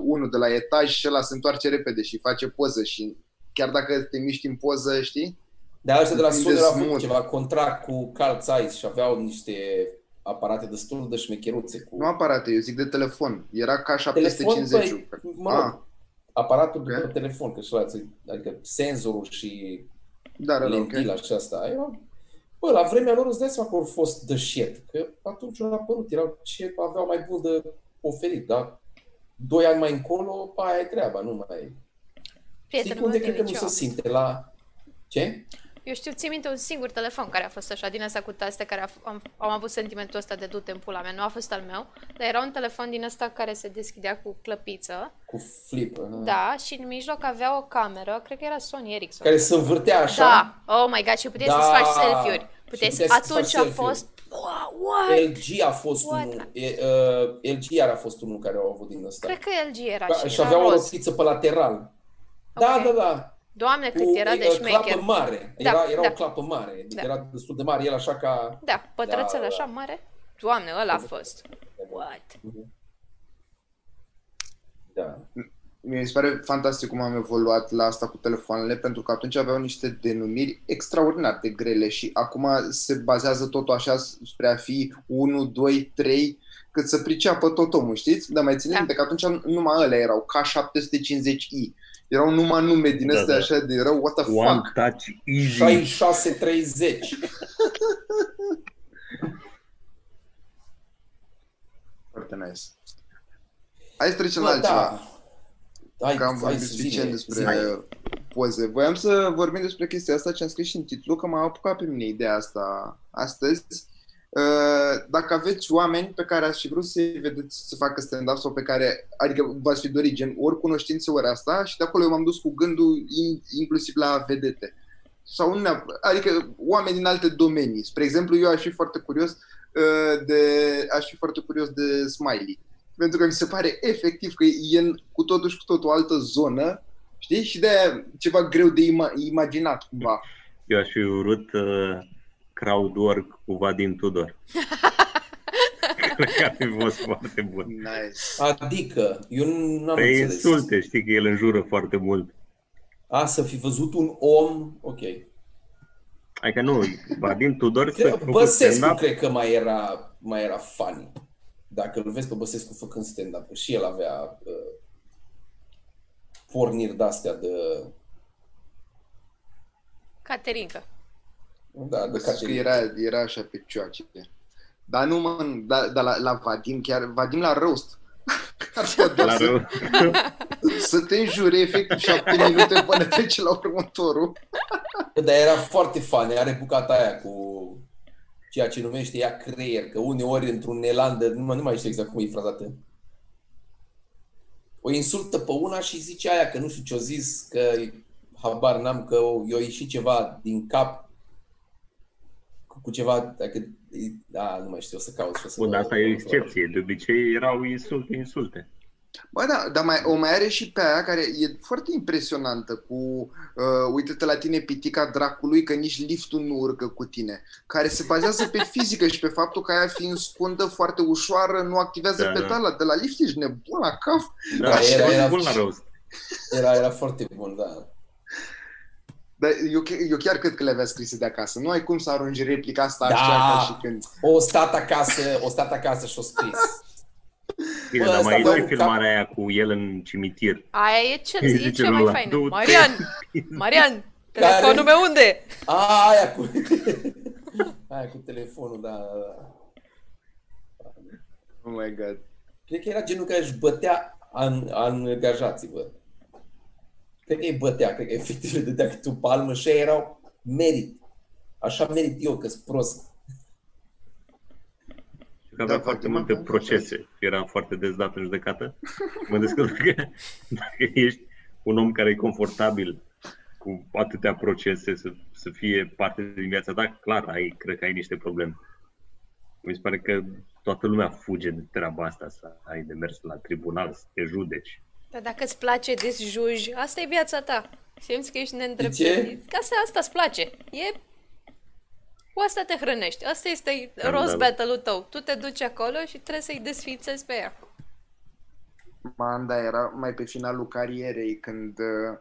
Speaker 4: unul de la etaj și ăla se întoarce repede și face poză și chiar dacă te miști în poză, știi?
Speaker 2: Dar ăștia de la
Speaker 4: Prinde
Speaker 2: Sony au făcut
Speaker 4: smooth.
Speaker 2: ceva contract cu Carl Zeiss și aveau niște aparate destul de șmecheruțe cu
Speaker 4: Nu aparate, eu zic de telefon. Era ca
Speaker 2: telefon,
Speaker 4: 750
Speaker 2: păi, mă rog,
Speaker 4: Ah,
Speaker 2: aparatul
Speaker 4: Ok.
Speaker 2: de pe telefon, că și ăla, adică senzorul și
Speaker 4: da, da, da,
Speaker 2: lentila
Speaker 4: ok.
Speaker 2: și asta. Erau, bă, la vremea lor îți dai seama că au fost de shit, că atunci au apărut, erau ce aveau mai bun de oferit, dar doi ani mai încolo, pa, aia e treaba, nu mai... Știi
Speaker 1: Prietenul
Speaker 2: cum
Speaker 1: meu
Speaker 2: de
Speaker 1: din
Speaker 2: cred că nu
Speaker 1: liceu.
Speaker 2: se simte la... Ce?
Speaker 1: Eu știu, țin minte un singur telefon care a fost așa, din asta cu taste, care a, f- am, am avut sentimentul ăsta de du-te în pula mea. Nu a fost al meu, dar era un telefon din ăsta care se deschidea cu clăpiță.
Speaker 2: Cu flip. aha.
Speaker 1: Da, și în mijloc avea o cameră, cred că era Sony Ericsson.
Speaker 2: Care se învârtea așa.
Speaker 1: Da, oh my god, și puteai
Speaker 2: Da.
Speaker 1: să-ți faci selfie-uri.
Speaker 2: Și
Speaker 1: Puteai să...
Speaker 2: puteai să-ți
Speaker 1: Atunci
Speaker 2: faci
Speaker 1: a
Speaker 2: selfie-uri.
Speaker 1: fost... Wow, what?
Speaker 2: LG a fost
Speaker 1: What?
Speaker 2: unul, e, uh, LG iar a fost unul care au avut din ăsta.
Speaker 1: Cred că LG era
Speaker 2: Da,
Speaker 1: și,
Speaker 2: și
Speaker 1: era
Speaker 2: avea o
Speaker 1: roz.
Speaker 2: rochiță pe lateral. Da,
Speaker 1: Ok.
Speaker 2: da, da.
Speaker 1: Doamne, cât era de
Speaker 2: uh,
Speaker 1: șmecher.
Speaker 2: clapă mare.
Speaker 1: Da,
Speaker 2: Era, era
Speaker 1: da.
Speaker 2: o clapă mare. Adică
Speaker 1: Da.
Speaker 2: Era destul de mare. El așa ca...
Speaker 1: Da, pătrățel
Speaker 2: Da,
Speaker 1: așa
Speaker 2: da.
Speaker 1: mare. Doamne, ăla a fost. What?
Speaker 2: Da.
Speaker 4: Mi se pare fantastic cum am evoluat la asta cu telefoanele, pentru că atunci aveau niște denumiri extraordinar de grele și acum se bazează totul așa spre a fi 1, 2, 3, cât să priceapă tot omul, știți? Dar mai țineți
Speaker 1: Da.
Speaker 4: minte că atunci numai ălea erau K750i. Erau numai nume din
Speaker 3: Da,
Speaker 4: astea
Speaker 3: da.
Speaker 4: așa de rău, what the
Speaker 3: One
Speaker 4: fuck?
Speaker 3: touch easy.
Speaker 2: 6630.
Speaker 4: Foarte nice. Hai să trecem la
Speaker 2: Bă,
Speaker 4: altceva.
Speaker 2: da. Hai,
Speaker 4: că am
Speaker 2: hai
Speaker 4: vorbit
Speaker 2: să
Speaker 4: suficient
Speaker 2: zine,
Speaker 4: despre
Speaker 2: zine.
Speaker 4: poze. Voiam să vorbim despre chestia asta ce am scris și în titlu, că m-a apucat pe mine ideea asta astăzi. Uh, Dacă aveți oameni pe care ați fi vrut să-i vedeți să facă stand-up sau pe care, adică v-ați fi dorit, gen ori cunoștință, ori asta, și de acolo eu m-am dus cu gândul in, inclusiv la vedete. Sau nu, neap- adică oameni din alte domenii. Spre exemplu, eu aș fi foarte curios uh, de, aș fi foarte curios de Smiley. Pentru că mi se pare efectiv că e în cu totul și cu totul o altă zonă, știi? Și de aia ceva greu de ima- imaginat cumva.
Speaker 3: Eu aș fi urât uh, crowdwork cu Vadim Tudor. Cred că ar fi fost foarte bun.
Speaker 4: Nice.
Speaker 2: Adică, eu n-am
Speaker 3: Păi
Speaker 2: înțeles.
Speaker 3: insulte, știi că el înjură foarte mult.
Speaker 2: A, să fi văzut un om, ok.
Speaker 3: Adică nu, Vadim Tudor să
Speaker 2: Cred,
Speaker 3: făcut
Speaker 2: Băsescu
Speaker 3: stand-up,
Speaker 2: cred că mai era, mai era funny. Dacă îl vezi pe Băsescu făcând stand-up, că și el avea uh, porniri de-astea de...
Speaker 1: Caterinca.
Speaker 2: Da, de
Speaker 4: Că
Speaker 2: Caterin.
Speaker 4: era, era așa pe cioace. Dar nu mă, dar da, la, la Vadim, chiar Vadim la roast. Ar putea doar
Speaker 3: La
Speaker 4: să,
Speaker 3: rău.
Speaker 4: să te înjure efectiv șapte minute până trece la următorul.
Speaker 2: Dar era foarte funny, are bucata aia cu ceea ce numește ea creier, că uneori într-un nelandă, nu, mai- nu mai știu exact cum e frazată, o insultă pe una și zice aia că nu știu ce-o zis, că habar n-am, că i-a ieșit ceva din cap cu, cu ceva, dacă, da, nu mai știu, o să caut și o să...
Speaker 3: Bun, dar asta e o
Speaker 2: o să-
Speaker 3: excepție. De obicei erau insulte, insulte.
Speaker 4: Bă, da, dar mai, o mai are și pe aia care e foarte impresionantă cu, uh, uite-te la tine, pitica dracului, că nici liftul nu urcă cu tine, care se bazează pe fizică și pe faptul că aia fiind scundă, foarte ușoară, nu activează
Speaker 3: Da, da.
Speaker 4: pedala. De la lift ești nebun la cap.
Speaker 3: Da,
Speaker 2: Așa
Speaker 3: era,
Speaker 2: era.
Speaker 3: bun la roast.
Speaker 2: Era, era foarte bun, da.
Speaker 4: Dar eu, chi- eu chiar cred că le avea scrise de acasă. Nu ai cum să arunci replica asta
Speaker 2: Da.
Speaker 4: așa ca și când...
Speaker 2: O stat acasă, o stat acasă și o scris.
Speaker 3: Bine,
Speaker 2: Bă,
Speaker 3: dar
Speaker 2: ăsta
Speaker 3: mai
Speaker 2: bă,
Speaker 3: e și
Speaker 2: un
Speaker 3: filmarea aia cu el în cimitir.
Speaker 1: Aia e cel,
Speaker 3: Îi
Speaker 1: e
Speaker 3: zice
Speaker 1: cel
Speaker 3: lui
Speaker 1: mai
Speaker 3: ăla,
Speaker 1: fain.
Speaker 3: "Du-te."
Speaker 1: Marian! Marian! Telefonul meu unde?
Speaker 2: A, aia cu... aia cu telefonul, da, da, da.
Speaker 4: Oh my god.
Speaker 2: Cred că era genul care își bătea an, angajații, bă. Cred că îi bătea, cred că efectiv le dădea câte o palmă și ei erau merit. Așa merit eu, că sunt prost.
Speaker 3: Și că avea
Speaker 4: Da,
Speaker 3: foarte
Speaker 4: foarte
Speaker 3: multe
Speaker 4: mult,
Speaker 3: procese. Era foarte des dat în judecată. Mă gândesc că dacă, dacă ești un om care e confortabil cu atâtea procese să, să fie parte din viața ta, clar, ai, cred că ai niște probleme. Mi se pare că toată lumea fuge de treaba asta, să ai de mers la tribunal, să te judeci.
Speaker 1: Dar dacă îți place de juj, asta e viața ta. Simți că ești
Speaker 2: De
Speaker 1: neîndreptățit. Ca să asta îți place. E... Cu asta te hrănești. Asta este roast
Speaker 3: da.
Speaker 1: battle-ul tău. Tu te duci acolo și trebuie să-i desfițezi pe ea.
Speaker 4: Manda era mai pe finalul carierei, când uh,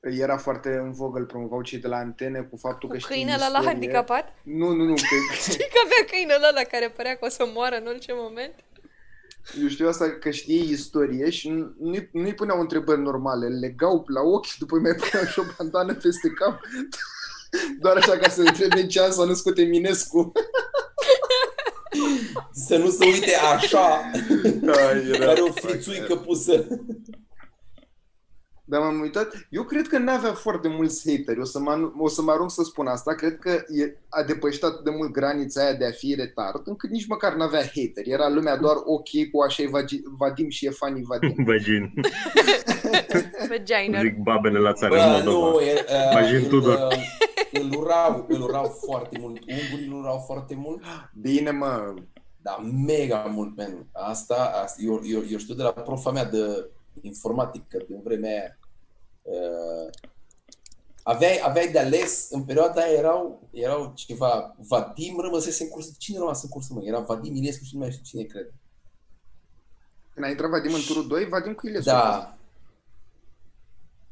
Speaker 4: era foarte în vogă, îl promovau cei de la antene cu faptul
Speaker 1: Cu
Speaker 4: că știi
Speaker 1: câinele ăla
Speaker 4: istorie.
Speaker 1: handicapat?
Speaker 4: Nu, nu, nu, că,
Speaker 1: Știi că avea câinele ăla care părea că o să moară în orice moment?
Speaker 4: Eu știu asta că știe istorie și nu- nu-i, nu-i puneau întrebări normale, îl legau la ochi și după îi mai puneau și o bandană peste cap. Doar așa ca să întrebe ce an s-a născut Eminescu.
Speaker 2: Să nu se uite așa,
Speaker 4: Da, era
Speaker 2: care o frițuică pusă.
Speaker 4: Dar m-am uitat, eu cred că n-avea foarte mulți hateri, o să mă, o să mă arunc să spun asta, cred că e, a depășit atât de mult granița aia de a fi retard, încât nici măcar n-avea hateri, era lumea doar ok cu așa e Vagi- Vadim și e funny Vadim.
Speaker 3: Vagin.
Speaker 1: Vagina.
Speaker 3: Zic babele la țară în
Speaker 2: Bă,
Speaker 3: Moldova.
Speaker 2: nu, e, uh,
Speaker 3: Imagine
Speaker 2: îl,
Speaker 3: Tudor.
Speaker 2: uh, îl urau, îl urau foarte mult. Ungurii îl urau foarte mult.
Speaker 4: Bine mă,
Speaker 2: Dar mega mult, man. Asta, asta eu, eu, eu știu de la profa mea de informatică din vremea aia. Uh, aveai, aveai de ales, în perioada aia erau, erau ceva, Vadim rămăsese în cursă. Cine rămas în cursă, mă? Era Vadim Iliescu și nu mai știu cine cred.
Speaker 4: când a intrat Vadim în turul 2, Vadim cu Ilescu.
Speaker 2: Da.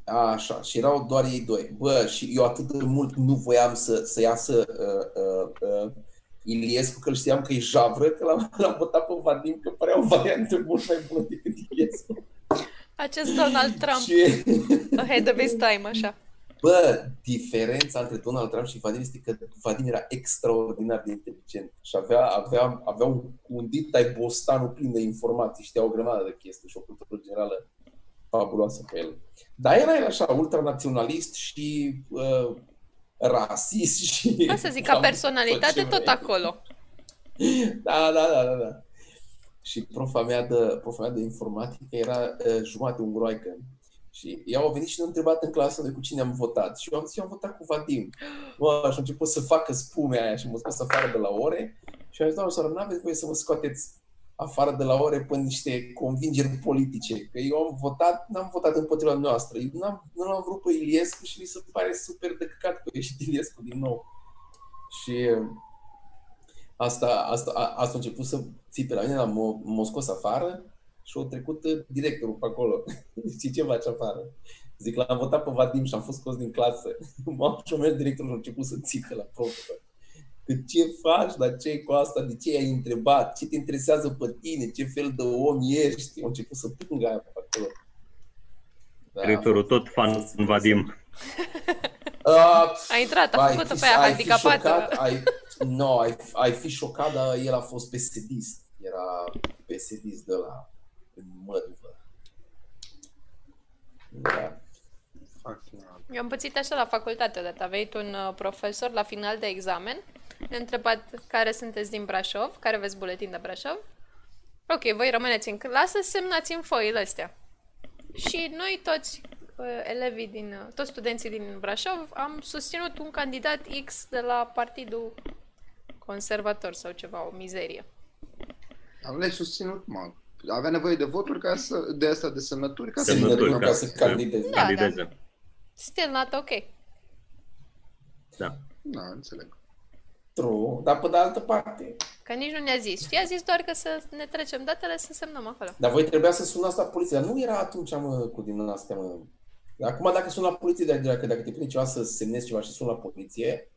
Speaker 2: Așa, și erau doar ei doi. Bă, și eu atât de mult nu voiam să, să iasă uh, uh, uh, Iliescu, că îl știam că e javră, că l-am, l-am votat pe Vadim, că părea o variantă mult mai bună decât Iliescu.
Speaker 1: Acest Donald Trump
Speaker 2: Și,
Speaker 1: ahead of his time, așa.
Speaker 2: bă, diferența între Donald Trump și Vadim este că Vadim era extraordinar de inteligent și avea, avea, avea un, un ditai bostanul plin de informații, știa o grămadă de chestii și o cultură generală fabuloasă pe el. Dar era el așa, ultranaționalist și uh, rasist și...
Speaker 1: Asta zic, ca personalitate tot acolo.
Speaker 2: Da, da, da, da, da. Și profa mea de, profa mea de informatică era uh, jumate ungroaică. Și ea a venit și ne-a întrebat în clasă de cu cine am votat. Și eu am zis, eu am votat cu Vadim. Bă, și a început să facă spume aia și m-a scos afară de la ore. Și am zis, doamnă, soră, nu aveți voie să mă scoateți afară de la ore pe niște convingeri politice. Că eu am votat, n-am votat împotriva noastră. Eu n-am, nu l-am vrut pe Iliescu și mi se pare super de căcat că a ieșit Iliescu din nou. Și asta, asta, a, asta a început să țipe la mine, dar m-a, m-a scos afară și a trecut uh, directorul pe acolo. Și ce faci afară? Zic, l-am votat pe Vadim și am fost scos din clasă. M-am și mers directorul a început să țipe la profă. Că ce faci, dar ce cu asta, de ce ai întrebat, ce te interesează pe tine, ce fel de om ești? Au început să plângă aia pe acolo. Da,
Speaker 3: Directorul tot fan în Vadim.
Speaker 2: Uh,
Speaker 1: A intrat, a
Speaker 2: ai
Speaker 1: făcut-o
Speaker 2: fi-
Speaker 1: pe aia
Speaker 2: ai fi șocat,
Speaker 1: handicapată.
Speaker 2: ai, no, ai, ai fi șocat, dar el a fost pesedist. Era pesedist de la în măduvă. Da.
Speaker 4: Fucking hell.
Speaker 1: Eu am pățit așa la facultate odată. A venit un uh, profesor la final de examen. Ne-a întrebat care sunteți din Brașov, care aveți buletin de Brașov. Ok, voi rămâneți în clasă, semnați în foile astea. Și noi toți uh, elevii din, uh, toți studenții din Brașov am susținut un candidat X de la partidul conservator sau ceva, o mizerie.
Speaker 4: Am le susținut, mă. Avea nevoie de voturi ca să, de asta de semnături ca să
Speaker 3: Semnături,
Speaker 2: Semnături ca să
Speaker 3: să-
Speaker 2: candideze.
Speaker 1: Da,
Speaker 3: Candideze.
Speaker 1: Still not ok.
Speaker 3: Da.
Speaker 4: Da, înțeleg.
Speaker 2: True, dar pe de altă parte.
Speaker 1: Că nici nu ne-a zis. Știi, a zis doar că să ne trecem datele să semnăm acolo.
Speaker 2: Dar voi trebuia să sunați la poliție, dar nu era atunci, mă, cu din astea, mă. Acum dacă sun la poliție, dacă, dacă, dacă te prinde ceva să semnezi ceva și sun la poliție,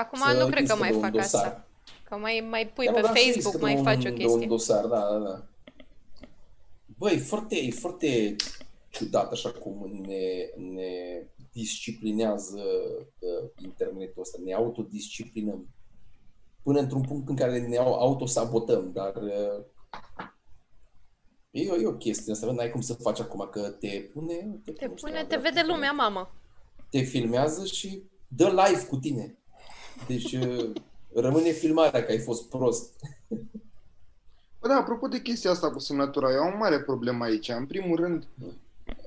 Speaker 1: Acum
Speaker 2: să
Speaker 1: nu cred că
Speaker 2: riscă
Speaker 1: mai
Speaker 2: de un
Speaker 1: fac
Speaker 2: dosar.
Speaker 1: asta. Că mai, mai pui
Speaker 2: Da, mă,
Speaker 1: pe
Speaker 2: dar și riscă
Speaker 1: Facebook,
Speaker 2: de
Speaker 1: mai
Speaker 2: un,
Speaker 1: faci o
Speaker 2: De
Speaker 1: chestie.
Speaker 2: un dosar, da, da, da. Băi, e foarte, e foarte ciudat așa cum ne, ne disciplinează uh, internetul ăsta, ne autodisciplinăm până într-un punct în care ne au- autosabotăm, dar uh, e, o- e o chestie asta, n-ai cum să faci acum, că te pune...
Speaker 1: Te
Speaker 2: pune,
Speaker 1: pune,
Speaker 2: știu,
Speaker 1: te
Speaker 2: da,
Speaker 1: vede lumea, mamă.
Speaker 2: Te filmează și dă live cu tine. Deci uh, rămâne filmarea că ai fost prost.
Speaker 4: Bă, da, apropo de chestia asta cu semnătura, eu am o mare problemă aici. În primul rând,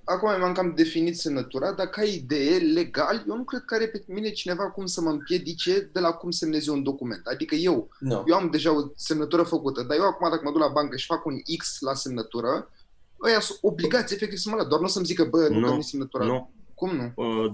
Speaker 4: acum mi-am cam definit semnătura, dar ca idee, legal, eu nu cred că are pe mine cineva cum să mă împiedice de la cum semnez eu un document. Adică eu,
Speaker 2: Nu.
Speaker 4: eu am deja o semnătură făcută, dar eu acum dacă mă duc la bancă și fac un X la semnătură, ăia sunt obligați efectiv să mă la, doar nu o să-mi zică, bă, nu,
Speaker 3: Nu,
Speaker 4: dă mi semnătura.
Speaker 3: Nu.
Speaker 4: Cum nu?
Speaker 3: Uh,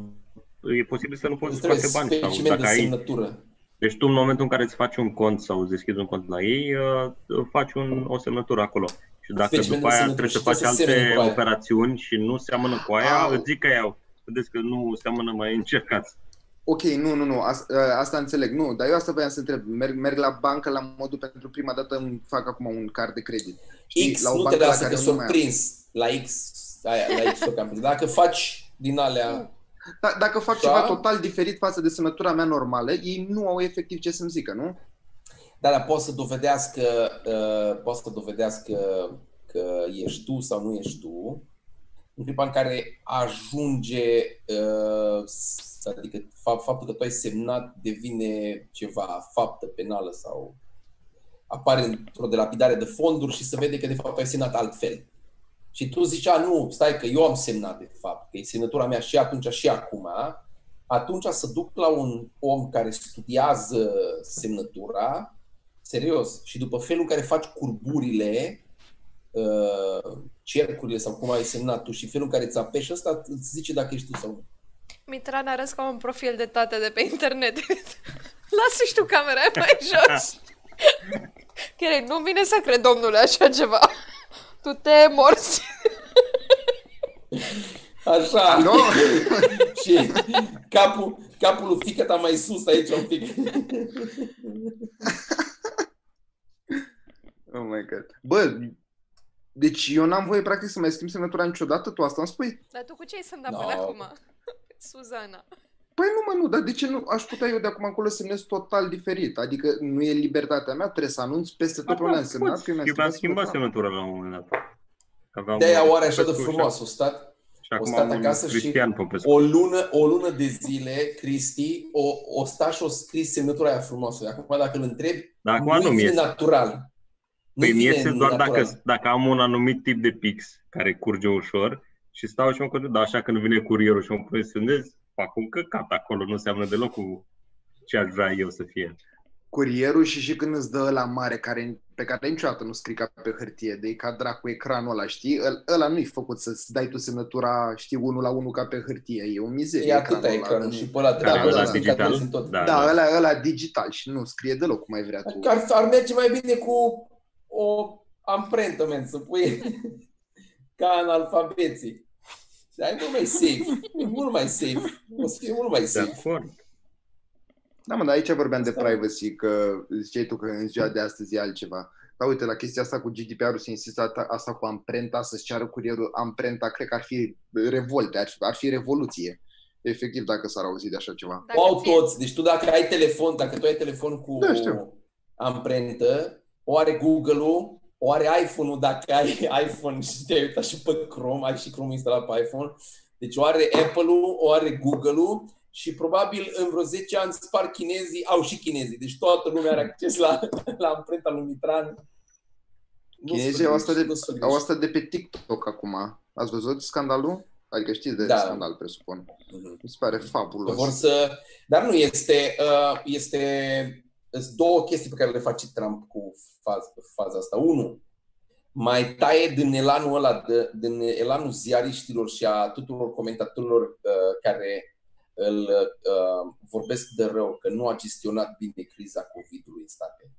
Speaker 3: E posibil să nu poți
Speaker 2: Îți
Speaker 3: să
Speaker 2: trebuie
Speaker 3: facă bani sau
Speaker 2: specimen de
Speaker 3: dacă ai...
Speaker 2: semnătură.
Speaker 3: Deci tu în momentul în care îți faci un cont sau îți deschizi un cont la ei, uh, faci un, o semnătură acolo. Și dacă
Speaker 2: Specimen
Speaker 3: după
Speaker 2: de
Speaker 3: aia
Speaker 2: semnătură
Speaker 3: trebuie să
Speaker 2: și
Speaker 3: faci
Speaker 2: trebuie să semene
Speaker 3: alte
Speaker 2: cu aia.
Speaker 3: operațiuni și nu seamănă cu aia,
Speaker 4: Au.
Speaker 3: îți zic că iau. Vedeți că nu seamănă, mai încercați.
Speaker 4: Ok, nu, nu, nu, asta, asta înțeleg, nu, dar eu asta voiam să întreb. Merg, merg la bancă la modul pentru prima dată îmi fac acum un card de credit. Știi,
Speaker 2: X,
Speaker 4: la o
Speaker 2: nu te
Speaker 4: bancă la
Speaker 2: lasă
Speaker 4: care
Speaker 2: că
Speaker 4: nu
Speaker 2: s-o
Speaker 4: mai am.
Speaker 2: prins la X, aia, la X o Dacă faci din alea,
Speaker 4: Da, dacă fac
Speaker 2: Da.
Speaker 4: ceva total diferit față de semnătura mea normală, ei nu au efectiv ce să-mi zică, nu?
Speaker 2: da, dar poți să dovedească, uh, poți să dovedească că ești tu sau nu ești tu, în clipa în care ajunge, uh, s- adică fa- faptul că tu ai semnat devine ceva faptă penală sau apare într-o delapidare de fonduri și se vede că de fapt ai semnat altfel. Și tu zici, a, nu, stai că eu am semnat de fapt, că e semnătura mea și atunci și acum, atunci să duc la un om care studiază semnătura, serios, și după felul în care faci curburile, uh, cercurile sau cum ai semnat tu și felul în care îți apeși ăsta, îți zice dacă ești tu sau nu.
Speaker 1: Mitran arăți ca un profil de tată de pe internet. Lasă și tu camera aia mai jos. Chiar nu vine să cred, domnule, așa ceva. Tu te morți.
Speaker 2: Așa,
Speaker 4: Nu?
Speaker 2: și capul, capul lui fică ta mai sus aici un pic.
Speaker 4: Oh my god. Bă, deci eu n-am voie practic să mai schimb semnătura niciodată, tu asta îmi spui?
Speaker 1: Dar tu cu ce ai semnat
Speaker 2: No.
Speaker 1: până acum? Suzana.
Speaker 4: Păi nu mă, nu, dar de ce nu aș putea eu de acum încolo să semnez total diferit? Adică nu e libertatea mea, trebuie să anunț peste tot pe unde am semnat că mi-a
Speaker 3: Eu mi-am schimbat
Speaker 4: semnătura.
Speaker 3: semnătura la un moment dat. Aveam
Speaker 2: De-aia
Speaker 3: un
Speaker 2: oare așa de
Speaker 3: Popescu
Speaker 2: frumos, o stat
Speaker 3: Și acum
Speaker 2: stat
Speaker 3: am un
Speaker 2: acasă și
Speaker 3: Cristian Popescu.
Speaker 2: o lună, o lună de zile, Cristi, o, o sta și o scris semnătura aia frumoasă. Acum dacă îl întrebi,
Speaker 3: Dar acum nu
Speaker 2: nu-i
Speaker 3: mi
Speaker 2: vine
Speaker 3: iese.
Speaker 2: natural.
Speaker 3: Păi
Speaker 2: Nu-i
Speaker 3: mi
Speaker 2: vine
Speaker 3: iese doar
Speaker 2: natural.
Speaker 3: dacă, dacă am un anumit tip de pix care curge ușor și stau și mă gândesc, dar așa când vine curierul și mă poziționez, fac un căcat acolo, nu seamănă deloc cu ce aș vrea eu să fie.
Speaker 4: Curierul și și când îți dă la mare, care, pe care niciodată nu scrii ca pe hârtie, de ca dracu ecranul ăla, știi? Îl- Ăla nu-i făcut să-ți dai tu semnătura, știi, unul la unul ca pe hârtie. E o mizerie.
Speaker 2: E atâta
Speaker 4: ăla,
Speaker 2: ecranul
Speaker 4: nu-
Speaker 2: și pe ăla
Speaker 4: Da,
Speaker 3: Care
Speaker 4: da,
Speaker 3: da,
Speaker 4: da,
Speaker 3: la
Speaker 4: da.
Speaker 3: digital?
Speaker 2: Sunt tot.
Speaker 3: Da,
Speaker 4: Da,
Speaker 3: da.
Speaker 4: ăla, ăla digital și nu scrie deloc cum ai vrea tu.
Speaker 2: Că ar, ar merge mai bine cu o amprentă, men, să pui ca în alfabeții. Dar e mult mai safe. E mult mai safe. O să fie mult mai
Speaker 3: De
Speaker 2: safe.
Speaker 3: acord.
Speaker 4: Da, mă, dar aici vorbeam de
Speaker 2: Asta-
Speaker 4: privacy, că ziceai tu că în ziua de astăzi e altceva. Dar uite, la chestia asta cu GDPR-ul se insistă asta- asta cu amprenta, să-ți ceară curierul amprenta, cred că ar fi revolte, ar, ar fi revoluție. efectiv, dacă s-ar auzi de așa ceva.
Speaker 1: Dacă
Speaker 2: O au
Speaker 1: ție-
Speaker 2: toți. Deci tu dacă ai telefon, dacă tu ai telefon cu
Speaker 4: Da, știu.
Speaker 2: amprentă, o are Google-ul, o are iPhone-ul dacă ai iPhone și te-ai uitat și pe Chrome, ai și Chrome instalat pe iPhone. Deci o are Apple-ul, o are Google-ul și probabil în vreo 10 ani spar chinezii, au și chinezii. Deci toată lumea are acces la, la amprenta lui Mitran. Nu
Speaker 4: Chinezii au asta, de,
Speaker 2: nu sunt
Speaker 4: au asta de pe TikTok acum. Ați văzut scandalul? Adică știți de
Speaker 2: Da.
Speaker 4: scandal, presupun.
Speaker 2: Mhm.
Speaker 4: Mi se pare
Speaker 2: Că
Speaker 4: fabulos.
Speaker 2: vor să... Dar nu, este, uh, este sunt două chestii pe care le face Trump cu faza, faza asta. Unu, mai taie din elanul ăla, de, din elanul ziariștilor și a tuturor comentatorilor uh, care îl uh, vorbesc de rău, că nu a gestionat bine criza COVID-ului în state.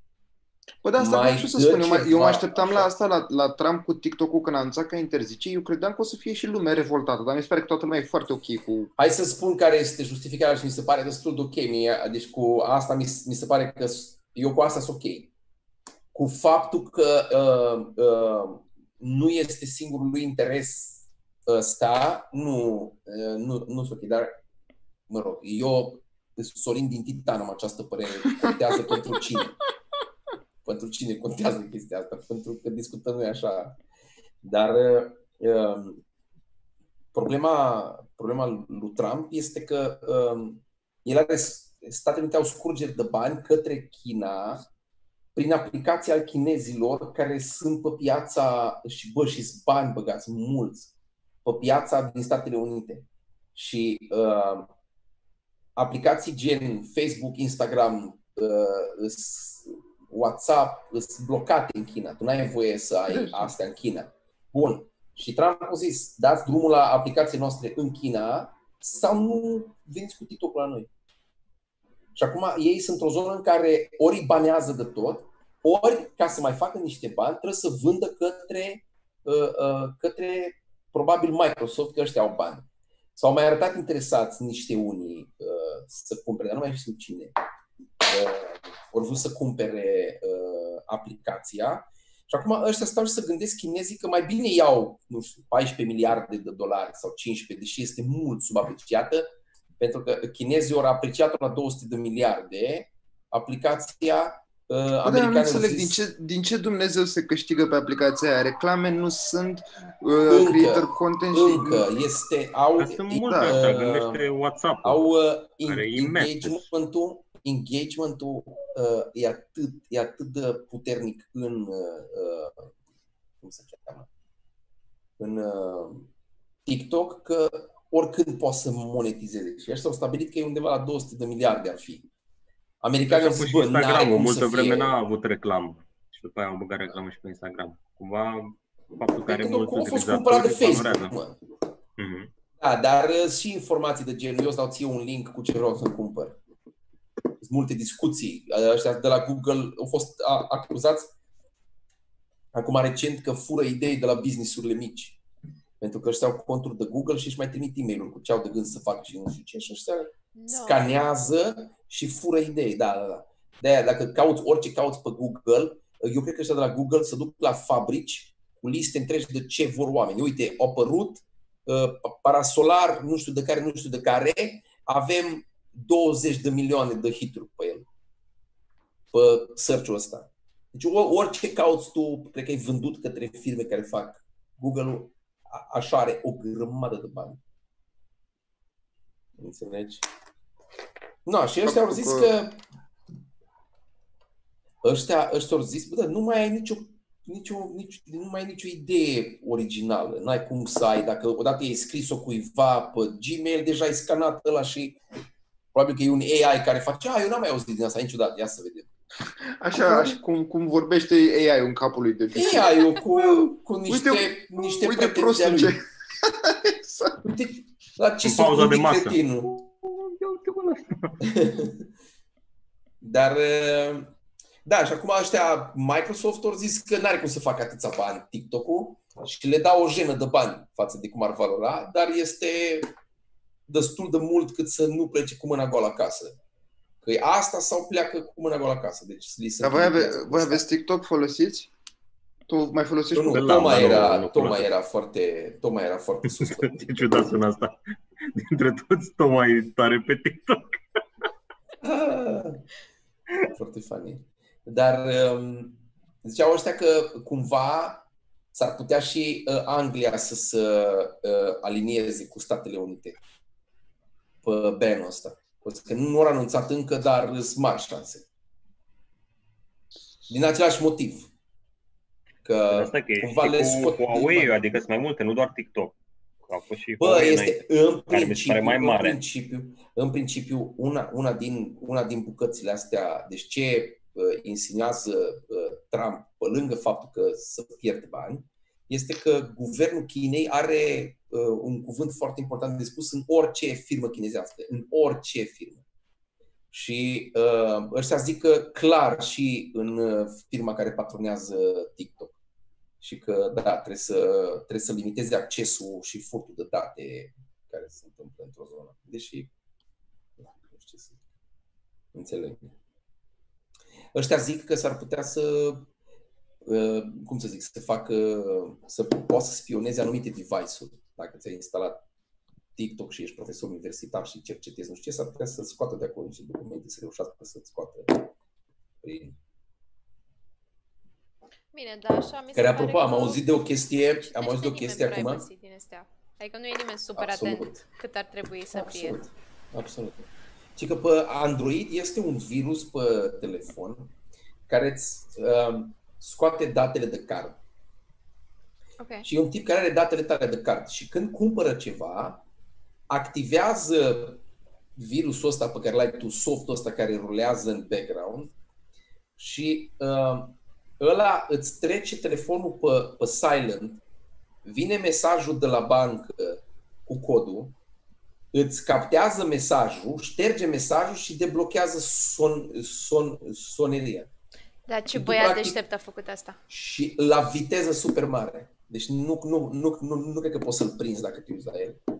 Speaker 4: Bă, da, asta
Speaker 2: mai
Speaker 4: vreau și să
Speaker 2: dă
Speaker 4: spun. Eu, mai, eu
Speaker 2: ceva,
Speaker 4: mă așteptam la
Speaker 2: așa.
Speaker 4: asta, la, la Trump cu TikTok-ul când a anunțat că interzice. Eu credeam că o să fie și lumea revoltată, dar mi se pare că toată lumea e foarte ok cu...
Speaker 2: Hai să spun care este justificarea și mi se pare destul de ok. Mie, deci cu asta mi, mi se pare că s- eu cu asta sunt ok. Cu faptul că uh, uh, nu este singurul lui interes ăsta, nu, uh, nu, nu sunt ok. Dar, mă rog, eu sunt Sorin din Titan am această părere. Contează pentru cine. Pentru cine contează chestia asta? Pentru că discutăm noi așa. Dar uh, problema, problema lui Trump este că um, el are, Statele Unite au scurgeri de bani către China prin aplicații al chinezilor care sunt pe piața și bă, și bani băgați mulți pe piața din Statele Unite. Și uh, aplicații gen Facebook, Instagram, uh, WhatsApp sunt blocate în China. Tu n-ai voie să ai astea în China. Bun. Și Trump a zis, dați drumul la aplicații noastre în China sau nu veniți cu TikTok la noi. Și acum ei sunt într-o zonă în care ori îi banează de tot, ori ca să mai facă niște bani trebuie să vândă către, uh, uh, către probabil Microsoft, că ăștia au bani. S-au mai arătat interesați niște unii uh, să cumpere, dar nu mai știu cine. Uh, au vrut să cumpere uh, aplicația și acum ăștia stau și să gândesc chinezii că mai bine iau, nu știu, 14 miliarde de dolari sau 15, deși este mult subapreciată, pentru că chinezii au apreciat la 200 de miliarde, aplicația uh,
Speaker 4: Bă, dar eu nu
Speaker 2: americană
Speaker 4: înțeleg din ce, din ce Dumnezeu se câștigă pe aplicația aia. Reclame nu sunt, uh,
Speaker 2: Încă,
Speaker 4: creator content și...
Speaker 2: încă este, au,
Speaker 3: Că sunt
Speaker 2: i-
Speaker 3: multe
Speaker 4: da.
Speaker 3: așa,
Speaker 2: uh,
Speaker 3: gândește WhatsApp.
Speaker 2: au uh, in,
Speaker 3: Care e imens.
Speaker 2: engagementul, engagementul uh, e, atât, e atât de puternic în uh, cum se cheamă? În uh, TikTok că oricând poate să monetizeze. Și ăștia au stabilit că e undeva la 200 de miliarde ar fi. Americanii
Speaker 3: Așa
Speaker 2: au
Speaker 3: a
Speaker 2: zis,
Speaker 3: fost și
Speaker 2: bă, n-are
Speaker 3: Instagram-ul,
Speaker 2: cum
Speaker 3: multă
Speaker 2: să
Speaker 3: vreme
Speaker 2: fie.
Speaker 3: n-a avut reclamă. Și după aia au băgat reclamă și pe Instagram. Cumva faptul că
Speaker 2: Păi
Speaker 3: are
Speaker 2: când
Speaker 3: mulți
Speaker 2: a fost cumpărat de
Speaker 3: utilizatori
Speaker 2: Facebook,
Speaker 3: valorează.
Speaker 2: mă.
Speaker 3: Mhm.
Speaker 2: Da, dar uh, și informații de genul, eu îți dau ție un link cu ce vreau să-mi cumpăr. Sunt multe discuții. Uh, Ăștia de la Google au fost a- acuzați acum recent că fură idei de la businessurile mici. Pentru că ăștia au conturi de Google și își mai trimit e mail cu ce au de gând să facă și nu știu ce. Și ăștia
Speaker 1: Da.
Speaker 2: scanează și fură idei. Da, da, da. De-aia, dacă cauți orice cauți pe Google, eu cred că ăștia de la Google se duc la fabrici cu liste întregi de ce vor oameni. Uite, au apărut uh, parasolar, nu știu de care, nu știu de care, avem 20 de milioane de hituri pe el, pe search-ul ăsta. Deci o- orice cauți tu, cred că e vândut către firme care fac Google-ul, a- așa are o grămadă de bani. Înțelegi? No, și ăștia au zis că ăștia, ăștia au zis, bă, da, nu mai ai nicio, nicio, nicio, nu mai ai nicio idee originală. N-ai cum să ai, dacă odată ai scris-o cuiva pe Gmail, deja ai scanat ăla și probabil că e un AI care face, a, eu n-am mai auzit din asta niciodată, ia să vedem.
Speaker 4: Așa, așa cum, cum vorbește AI în capul lui de obicei.
Speaker 2: AI-ul cu, cu niște,
Speaker 4: Uite-
Speaker 2: niște
Speaker 4: Uite
Speaker 2: pretenții
Speaker 4: prostul
Speaker 2: ale
Speaker 4: ce...
Speaker 2: lui.
Speaker 4: exact.
Speaker 2: Uite, la ce
Speaker 3: În
Speaker 2: s-a
Speaker 3: pauza de
Speaker 2: gândit
Speaker 3: masă.
Speaker 2: cretinul. Dar, uh, da, și acum ăștia, Microsoft au zis că n-are cum să facă atâția bani TikTok-ul și le dau o jenă de bani față de cum ar valora, dar este destul de mult cât să nu plece cu mâna goală acasă. Că e asta sau pleacă cu mâna goală acasă. Deci li se
Speaker 4: Dar voi, ave,
Speaker 2: închide
Speaker 4: voi
Speaker 2: piața
Speaker 4: aveți TikTok folosiți? Tu mai folosești
Speaker 2: Nu,
Speaker 3: Îl
Speaker 2: nu,
Speaker 3: am,
Speaker 2: Toma
Speaker 3: dar nu-
Speaker 2: era,
Speaker 3: nu
Speaker 2: Toma
Speaker 3: folosesc.
Speaker 2: era foarte, Toma era foarte sus. pe
Speaker 3: Ce ciudat sună asta. Dintre toți, Toma e tare pe TikTok.
Speaker 2: Ah, Foarte funny. Dar um, ziceau ăștia că cumva s-ar putea și uh, Anglia să se uh, alinieze cu Statele Unite pe banul ăsta. O să- Că nu au anunțat încă, dar sunt mari șanse. Din același motiv. Că
Speaker 3: Asta că e
Speaker 2: cumva le
Speaker 3: și cu
Speaker 2: scot din
Speaker 3: Huawei,
Speaker 2: bani.
Speaker 3: adică sunt mai multe, nu doar TikTok. A fost și
Speaker 2: Bă,
Speaker 3: Huawei
Speaker 2: este
Speaker 3: înainte.
Speaker 2: în
Speaker 3: care mi se pare
Speaker 2: principiu,
Speaker 3: mai
Speaker 2: în
Speaker 3: mare.
Speaker 2: principiu, în principiu una, una, din, una din bucățile astea, deci ce uh, insinuează uh, Trump, pe lângă faptul că să pierde bani, este că guvernul Chinei are uh, un cuvânt foarte important de spus în orice firmă chinezească, în orice firmă. Și uh, ăștia zic că clar și în uh, firma care patronează TikTok. Și că, da, trebuie să, trebuie să limiteze accesul și furtul de date care se întâmplă într-o zonă. Deși, da, nu știu ce să zic. Înțeleg. Ăștia zic că s-ar putea să, uh, cum să zic, să facă, să poată să spioneze anumite device-uri. Dacă ți-ai instalat TikTok și ești profesor universitar și cercetezi, nu știu ce, s-ar putea să scoată de acolo niște documente, să reușească să-ți scoată prin...
Speaker 1: Bine, dar așa mi se
Speaker 2: Care,
Speaker 1: pare
Speaker 2: apropo, am
Speaker 1: că
Speaker 2: auzit de o chestie, am
Speaker 1: citește
Speaker 2: auzit de o
Speaker 1: nimeni
Speaker 2: chestie acum.
Speaker 1: privacy Din astea. Adică nu e nimeni super
Speaker 2: Absolut.
Speaker 1: atent cât ar trebui să fie.
Speaker 2: Absolut. Absolut. Și că pe Android este un virus pe telefon care îți uh, scoate datele de card.
Speaker 1: Ok.
Speaker 2: Și e un tip care are datele tale de card. Și când cumpără ceva, activează virusul ăsta pe care l-ai tu, softul ăsta care rulează în background și uh, ăla îți trece telefonul pe, pe silent, vine mesajul de la bancă cu codul, îți captează mesajul, șterge mesajul și deblochează son, son, soneria.
Speaker 1: Dar ce
Speaker 2: Tu,
Speaker 1: băiat
Speaker 2: practic-
Speaker 1: deștept a făcut asta?
Speaker 2: Și la viteză super mare. Deci nu, nu, nu, nu, nu cred că poți să-l prinzi dacă te uiți la el.
Speaker 1: Ai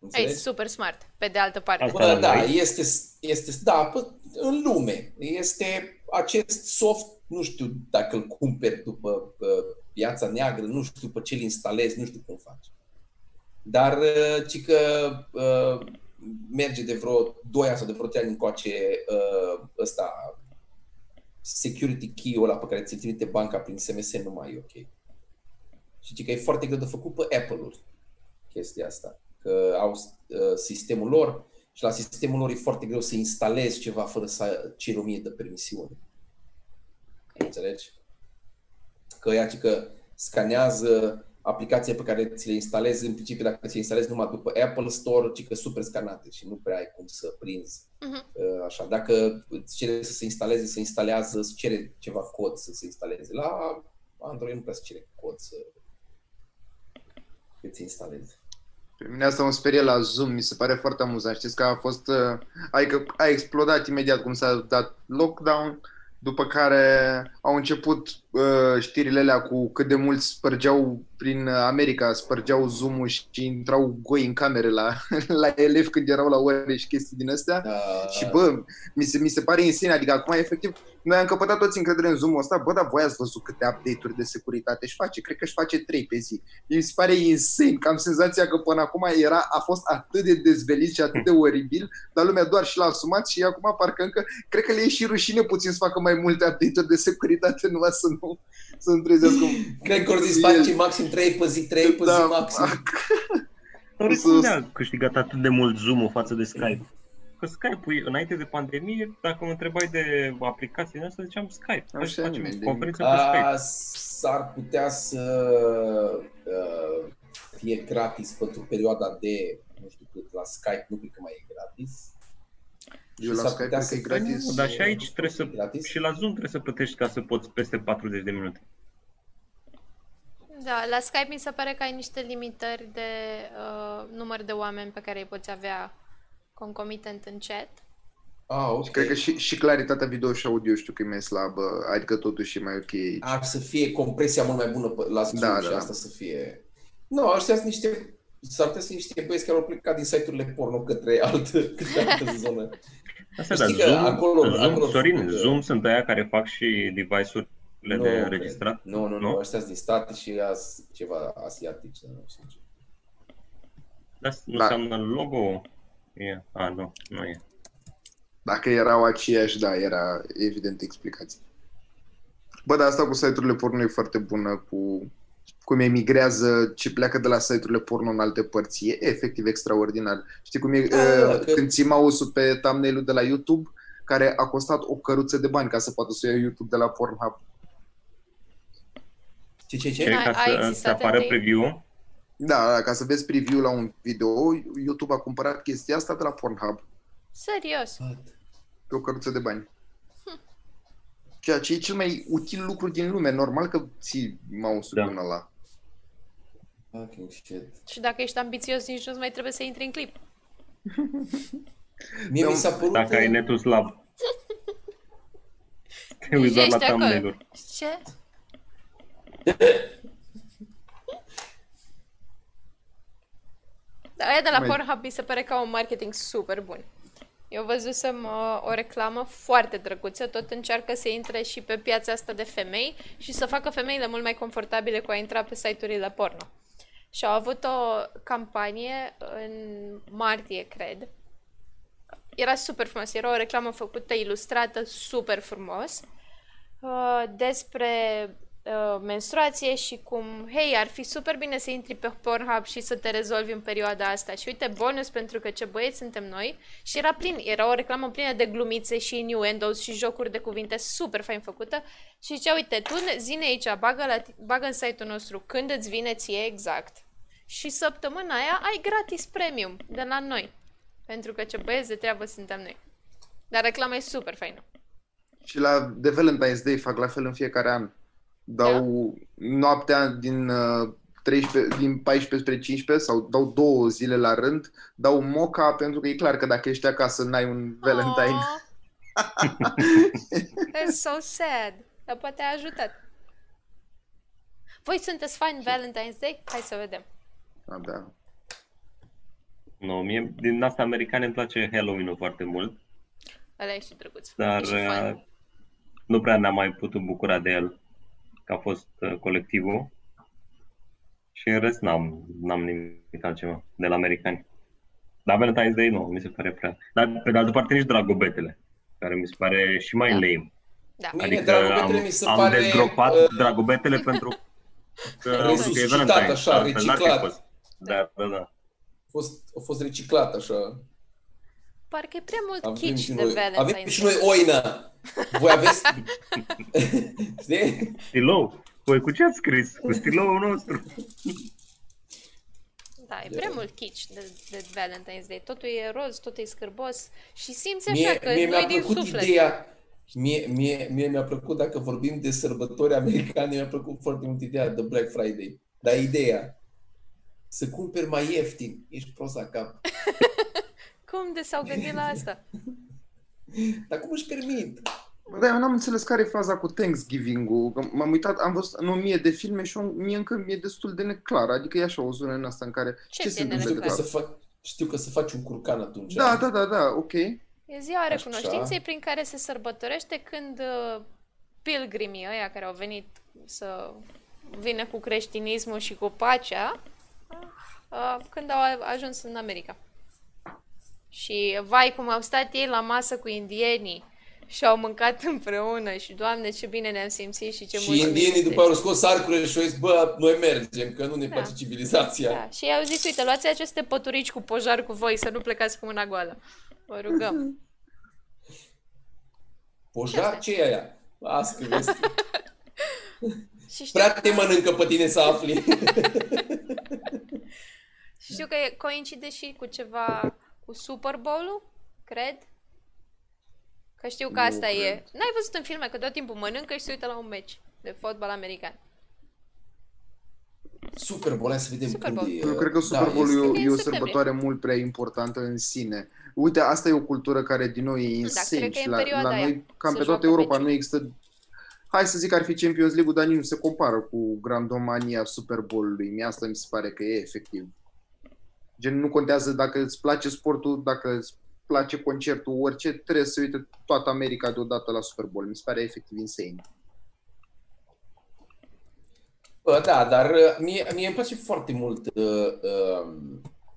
Speaker 2: Înțelegi?
Speaker 1: super smart, pe de altă parte.
Speaker 3: Asta-
Speaker 2: Bă,
Speaker 3: la
Speaker 2: da,
Speaker 3: noi?
Speaker 2: este, este, da, bă, în lume. Este acest soft, nu știu dacă îl cumperi după uh, piața neagră, nu știu pe ce îl instalezi, nu știu cum faci. Dar, uh, ci că uh, merge de vreo 2 ani sau de vreo 3 ani încoace uh, ăsta, security key-ul ăla pe care ți-l trimite banca prin SMS nu mai e ok. Și ci că e foarte greu de făcut pe Apple-uri chestia asta. Că au uh, sistemul lor și la sistemul lor e foarte greu să instalezi ceva fără să ceri o mie de permisiuni. Înțelegi? Că ea ci că scanează aplicații pe care ți le instalezi, în principiu dacă ți le instalezi numai după Apple Store, ci că super scanate și nu prea ai cum să prinzi.
Speaker 1: Mhm.
Speaker 2: Uh, Așa, dacă îți cere să se instaleze, se instalează, îți cere ceva cod să se instaleze. La Android nu prea se cere cod să îți instalezi.
Speaker 4: Pe mine asta mă sperie la Zoom, mi se pare foarte amuzant. Știți că a fost, uh, adică a explodat imediat cum s-a dat lockdown, după care au început uh, știrile alea cu cât de mulți spărgeau prin America, spărgeau Zoom-ul și intrau goi în camere la, la elevi când erau la ore și chestii din astea.
Speaker 2: Da,
Speaker 4: Și bă, mi se, mi se pare insane, adică acum efectiv, noi am căpătat toți încredere în Zoom-ul ăsta, bă, dar voi ați văzut câte update-uri de securitate își face, cred că își face 3 pe zi. Mi se pare insane, că am senzația că până acum era, a fost atât de dezvelit și atât de oribil, dar lumea doar și l-a asumat și acum parcă încă, cred că le e și rușine puțin să facă mai multe update-uri de securitate, numai să nu, să nu trezească.
Speaker 2: Cred că ori zis face maxim 3 pe zi, 3 pe zi maxim.
Speaker 3: Dar
Speaker 4: O să-
Speaker 3: cum a câștigat atât de mult Zoom-ul față de Skype? Că Skype-ul, înainte de pandemie, dacă mă întrebai de aplicații din asta, ziceam Skype.
Speaker 4: Nu
Speaker 3: Hai
Speaker 4: știa
Speaker 3: să
Speaker 4: nimeni
Speaker 3: facem
Speaker 4: de
Speaker 3: conferință pe Skype.
Speaker 2: A, s-ar putea să uh, fie gratis pentru perioada de, nu știu cât, la Skype nu cred că mai e gratis.
Speaker 4: Eu la
Speaker 2: s-ar
Speaker 4: Skype
Speaker 2: putea
Speaker 4: cred că e
Speaker 2: să-
Speaker 4: gratis.
Speaker 3: Nu, dar și aici trebuie să,
Speaker 2: Gratis?
Speaker 3: și la Zoom trebuie să plătești ca să poți peste 40 de minute.
Speaker 1: Da, la Skype mi se pare că ai niște limitări de uh, număr de oameni pe care îi poți avea concomitent în chat.
Speaker 2: Ah, ok.
Speaker 4: Și cred că și, și claritatea video și audio știu că e mai slabă, adică totuși e mai ok aici.
Speaker 2: Ar să fie compresia mult mai bună pe- la Zoom
Speaker 4: Da,
Speaker 2: și
Speaker 4: da.
Speaker 2: asta să fie... Nu, ăștia sunt niște... S-ar putea să fie niște băieți care au plecat din site-urile porno către altă, către altă zonă.
Speaker 3: Asta
Speaker 2: Știi
Speaker 3: da,
Speaker 2: că
Speaker 3: Zoom,
Speaker 2: acolo-
Speaker 3: Zoom,
Speaker 2: acolo
Speaker 3: Sorin,
Speaker 2: făcut,
Speaker 3: Zoom sunt aia care fac și device-uri de
Speaker 2: cred.
Speaker 3: înregistrat?
Speaker 2: Nu, nu, nu,
Speaker 3: Nu?
Speaker 2: ăștia sunt din state și as, ceva asiatic. Nu știu ce.
Speaker 3: Dar nu
Speaker 4: Da.
Speaker 3: înseamnă logo? E. A, nu, nu e.
Speaker 4: Dacă erau aceiași, da, era evident explicație. Bă, dar asta cu site-urile porno e foarte bună, cu cum emigrează ce pleacă de la site-urile porno în alte părți. E efectiv extraordinar. Știi cum e
Speaker 2: Da,
Speaker 4: uh,
Speaker 2: că-
Speaker 4: când ții mouse-ul pe thumbnail-ul de la YouTube, care a costat o căruță de bani ca să poată să o ia YouTube de la Pornhub.
Speaker 2: Ce, ce, ce?
Speaker 3: Ce?
Speaker 1: Ai-
Speaker 3: Ca
Speaker 1: a
Speaker 3: să
Speaker 1: existat
Speaker 3: îți apară
Speaker 1: întâi?
Speaker 3: preview
Speaker 4: Da, da, ca să vezi preview la un video, YouTube a cumpărat chestia asta de la Pornhub
Speaker 1: Serios.
Speaker 4: pe o căruță de bani. Ceea ce e cel mai util lucru din lume. Normal că ții mouse-ul
Speaker 3: Da.
Speaker 4: până la...
Speaker 2: Fucking shit.
Speaker 1: Și dacă ești ambițios, nici nu mai trebuie să intri în clip.
Speaker 2: Mie
Speaker 4: Da,
Speaker 2: mi s-a părut...
Speaker 3: dacă ai netul slab. Te uiți doar la
Speaker 1: Ești acolo.
Speaker 3: thumbnail-uri.
Speaker 1: Ce? Da, aia de la
Speaker 4: Mai-
Speaker 1: Pornhub mi se pare ca un marketing super bun. Eu văzusem uh, o reclamă foarte drăguță, tot încearcă să intre și pe piața asta de femei și să facă femeile mult mai confortabile cu a intra pe site-urile porno. Și au avut o campanie în martie, cred. Era super frumos, era o reclamă făcută, ilustrată, super frumos, uh, despre uh, menstruație și cum, hei, ar fi super bine să intri pe Pornhub și să te rezolvi în perioada asta. Și uite, bonus pentru că ce băieți suntem noi. Și era plin, era o reclamă plină de glumițe și innuendos și jocuri de cuvinte super fain făcută. Și zicea, uite, tu ne- zi-ne aici, bagă, la, ti- bagă în site-ul nostru când îți vine ție exact. Și săptămâna aia ai gratis premium de la noi. Pentru că ce băieți de treabă suntem noi. Dar reclama e super faină.
Speaker 4: Și la de Valentine's Day fac la fel în fiecare an. Dau noaptea din, uh, 13, din 14 spre 15 sau dau două zile la rând, dau moca pentru că e clar că dacă ești acasă n-ai un Valentine.
Speaker 1: Aw. That's so sad. Dar poate a ajutat. Voi sunteți fani Valentine's Day? Hai să vedem.
Speaker 4: Ah, da.
Speaker 3: Nu, mie din asta americane îmi place Halloween-ul foarte mult,
Speaker 1: Ăla e și drăguț.
Speaker 3: dar
Speaker 1: E și fun.
Speaker 3: uh, nu prea ne-am mai putut bucura de el, că a fost uh, colectivul. Și în rest n-am, n-am nimic altceva de la americani. Dar Valentine's Day nu, mi se pare prea. Dar pe de altă parte nici dragobetele, care mi se pare și mai
Speaker 1: Da.
Speaker 3: lame.
Speaker 1: Da.
Speaker 2: Mie
Speaker 3: Adică
Speaker 2: dragobetele
Speaker 3: am,
Speaker 2: mi se
Speaker 3: am
Speaker 2: pare,
Speaker 3: dezgropat
Speaker 2: uh,
Speaker 3: dragobetele pentru că, că e
Speaker 2: resuscitat,
Speaker 3: Valentine.
Speaker 2: așa,
Speaker 3: Altfel n-ar fi
Speaker 2: reciclat.
Speaker 3: fost. Da, da, da.
Speaker 2: A fost, a fost reciclat așa.
Speaker 1: Parcă e prea mult
Speaker 2: Avem
Speaker 1: kitsch
Speaker 2: și,
Speaker 1: de
Speaker 2: noi,
Speaker 1: Valentine's
Speaker 2: avem și
Speaker 1: Day.
Speaker 2: noi oina. Voi aveți... Știi?
Speaker 3: Stilou. Păi cu ce ați scris? Cu stiloul nostru.
Speaker 1: Da, e prea mult kitsch de, de Valentine's Day. Totul e roz, totul e scârbos și simți așa
Speaker 2: Mie,
Speaker 1: că
Speaker 2: mie
Speaker 1: nu
Speaker 2: mi-a
Speaker 1: e din
Speaker 2: plăcut
Speaker 1: suflet.
Speaker 2: ideea, mie, mie, mie mi-a plăcut, dacă vorbim de sărbători americane, mi-a plăcut foarte mult ideea de Black Friday. Dar ideea, să cumperi mai ieftin, ești prost la cap.
Speaker 1: Cum de s-au gândit la asta?
Speaker 2: Dar cum își permit?
Speaker 4: Bă, Da, eu n-am înțeles care e faza cu Thanksgiving-ul. Că M-am uitat, am văzut în o mie de filme și o- mie încă mi-e destul de neclar. Adică e așa o zonă în asta în care...
Speaker 1: Ce ți-e
Speaker 4: întâmplă
Speaker 2: Știu
Speaker 4: de
Speaker 2: că,
Speaker 1: neclar?
Speaker 2: să
Speaker 4: fapt?
Speaker 2: fac, știu că să faci un curcan atunci.
Speaker 4: Da, da, da, da, ok.
Speaker 1: E ziua
Speaker 2: Așa.
Speaker 1: recunoștinței prin care se sărbătorește când uh, pilgrimii ăia care au venit să vină cu creștinismul și cu pacea, uh, când au ajuns în America. Și vai cum au stat ei la masă cu indienii și au mâncat împreună și doamne ce bine ne-am simțit și ce
Speaker 2: Și
Speaker 1: mulțumiți
Speaker 2: indienii
Speaker 1: sunteți.
Speaker 2: după au scos arcurile și au zis, bă, noi mergem, că nu ne
Speaker 1: Da.
Speaker 2: place civilizația.
Speaker 1: Da. Și ei au zis, uite, luați aceste păturici cu pojar cu voi, să nu plecați cu mâna goală. Vă rugăm.
Speaker 2: Pojar, ce e aia? Las că vezi.
Speaker 1: Și știu,
Speaker 2: Prea te mănâncă pe tine să afli.
Speaker 1: știu că e- coincide și cu ceva, cu Super Bowl-ul, cred. Că știu că
Speaker 4: Nu
Speaker 1: asta e.
Speaker 4: cred.
Speaker 1: N-ai văzut în filme că tot timpul mănâncă și se uită la un meci de fotbal american.
Speaker 2: Super Bowl, hai să vedem
Speaker 1: Super
Speaker 2: când
Speaker 1: Bowl.
Speaker 2: e.
Speaker 4: Eu cred că Super
Speaker 2: Da,
Speaker 4: Bowl
Speaker 2: este.
Speaker 4: e, o-
Speaker 1: În
Speaker 4: e o
Speaker 1: septembrie.
Speaker 4: sărbătoare mult prea importantă în sine. Uite, asta e o cultură care din nou e
Speaker 1: cred
Speaker 4: insane.
Speaker 1: că e
Speaker 4: și
Speaker 1: în
Speaker 4: la,
Speaker 1: perioada
Speaker 4: la
Speaker 1: aia.
Speaker 4: noi, cam
Speaker 1: Se
Speaker 4: pe
Speaker 1: joacă
Speaker 4: toată Europa,
Speaker 1: meciuri.
Speaker 4: nu există... Hai să zic că ar fi Champions League-ul, dar nici nu se compară cu grandomania Super Bowl-ului. Mie asta mi se pare că e efectiv. Gen, nu contează dacă îți place sportul, dacă îți place concertul, orice, trebuie să uite toată America deodată la Super Bowl. Mi se pare efectiv insane.
Speaker 2: Bă, da, dar uh, mie, mie îmi place foarte mult uh, uh,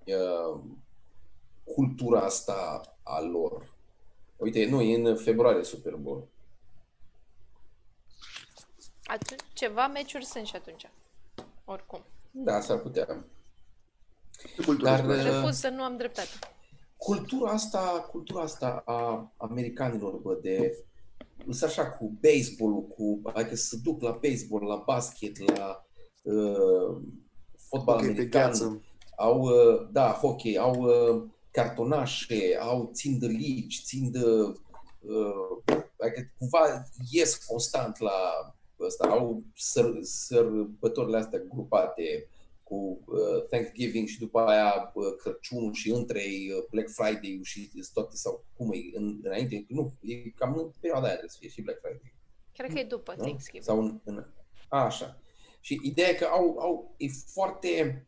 Speaker 2: uh, cultura asta a lor. Uite, nu, e în februarie Super Bowl.
Speaker 1: Atunci, ceva meciuri sunt și atunci. Oricum.
Speaker 2: Da, s-ar putea.
Speaker 4: Ce cultură
Speaker 2: Dar,
Speaker 4: îți place?
Speaker 2: uh,
Speaker 1: Refuz să nu am dreptate.
Speaker 2: Cultura asta, cultura asta a americanilor, bă, de sunt așa cu baseball cu, adică să duc la baseball, la basket, la uh, fotbal
Speaker 4: Ok, pe
Speaker 2: american,
Speaker 4: gheață.
Speaker 2: au, uh, da, hockey, au uh, cartonașe, au, țin de ligi, țin de, uh, adică cumva ies constant la ăsta, au săr, sărbătorile astea grupate cu uh, Thanksgiving și după aia uh, Crăciunul și între ei uh, Black Friday și toate sau cum e în, înainte, nu, e cam în perioada aia trebuie să fie și Black Friday.
Speaker 1: Cred că e după
Speaker 2: Nu?
Speaker 1: Thanksgiving.
Speaker 2: Sau în, în, a, așa. Și ideea e că au, au, e foarte,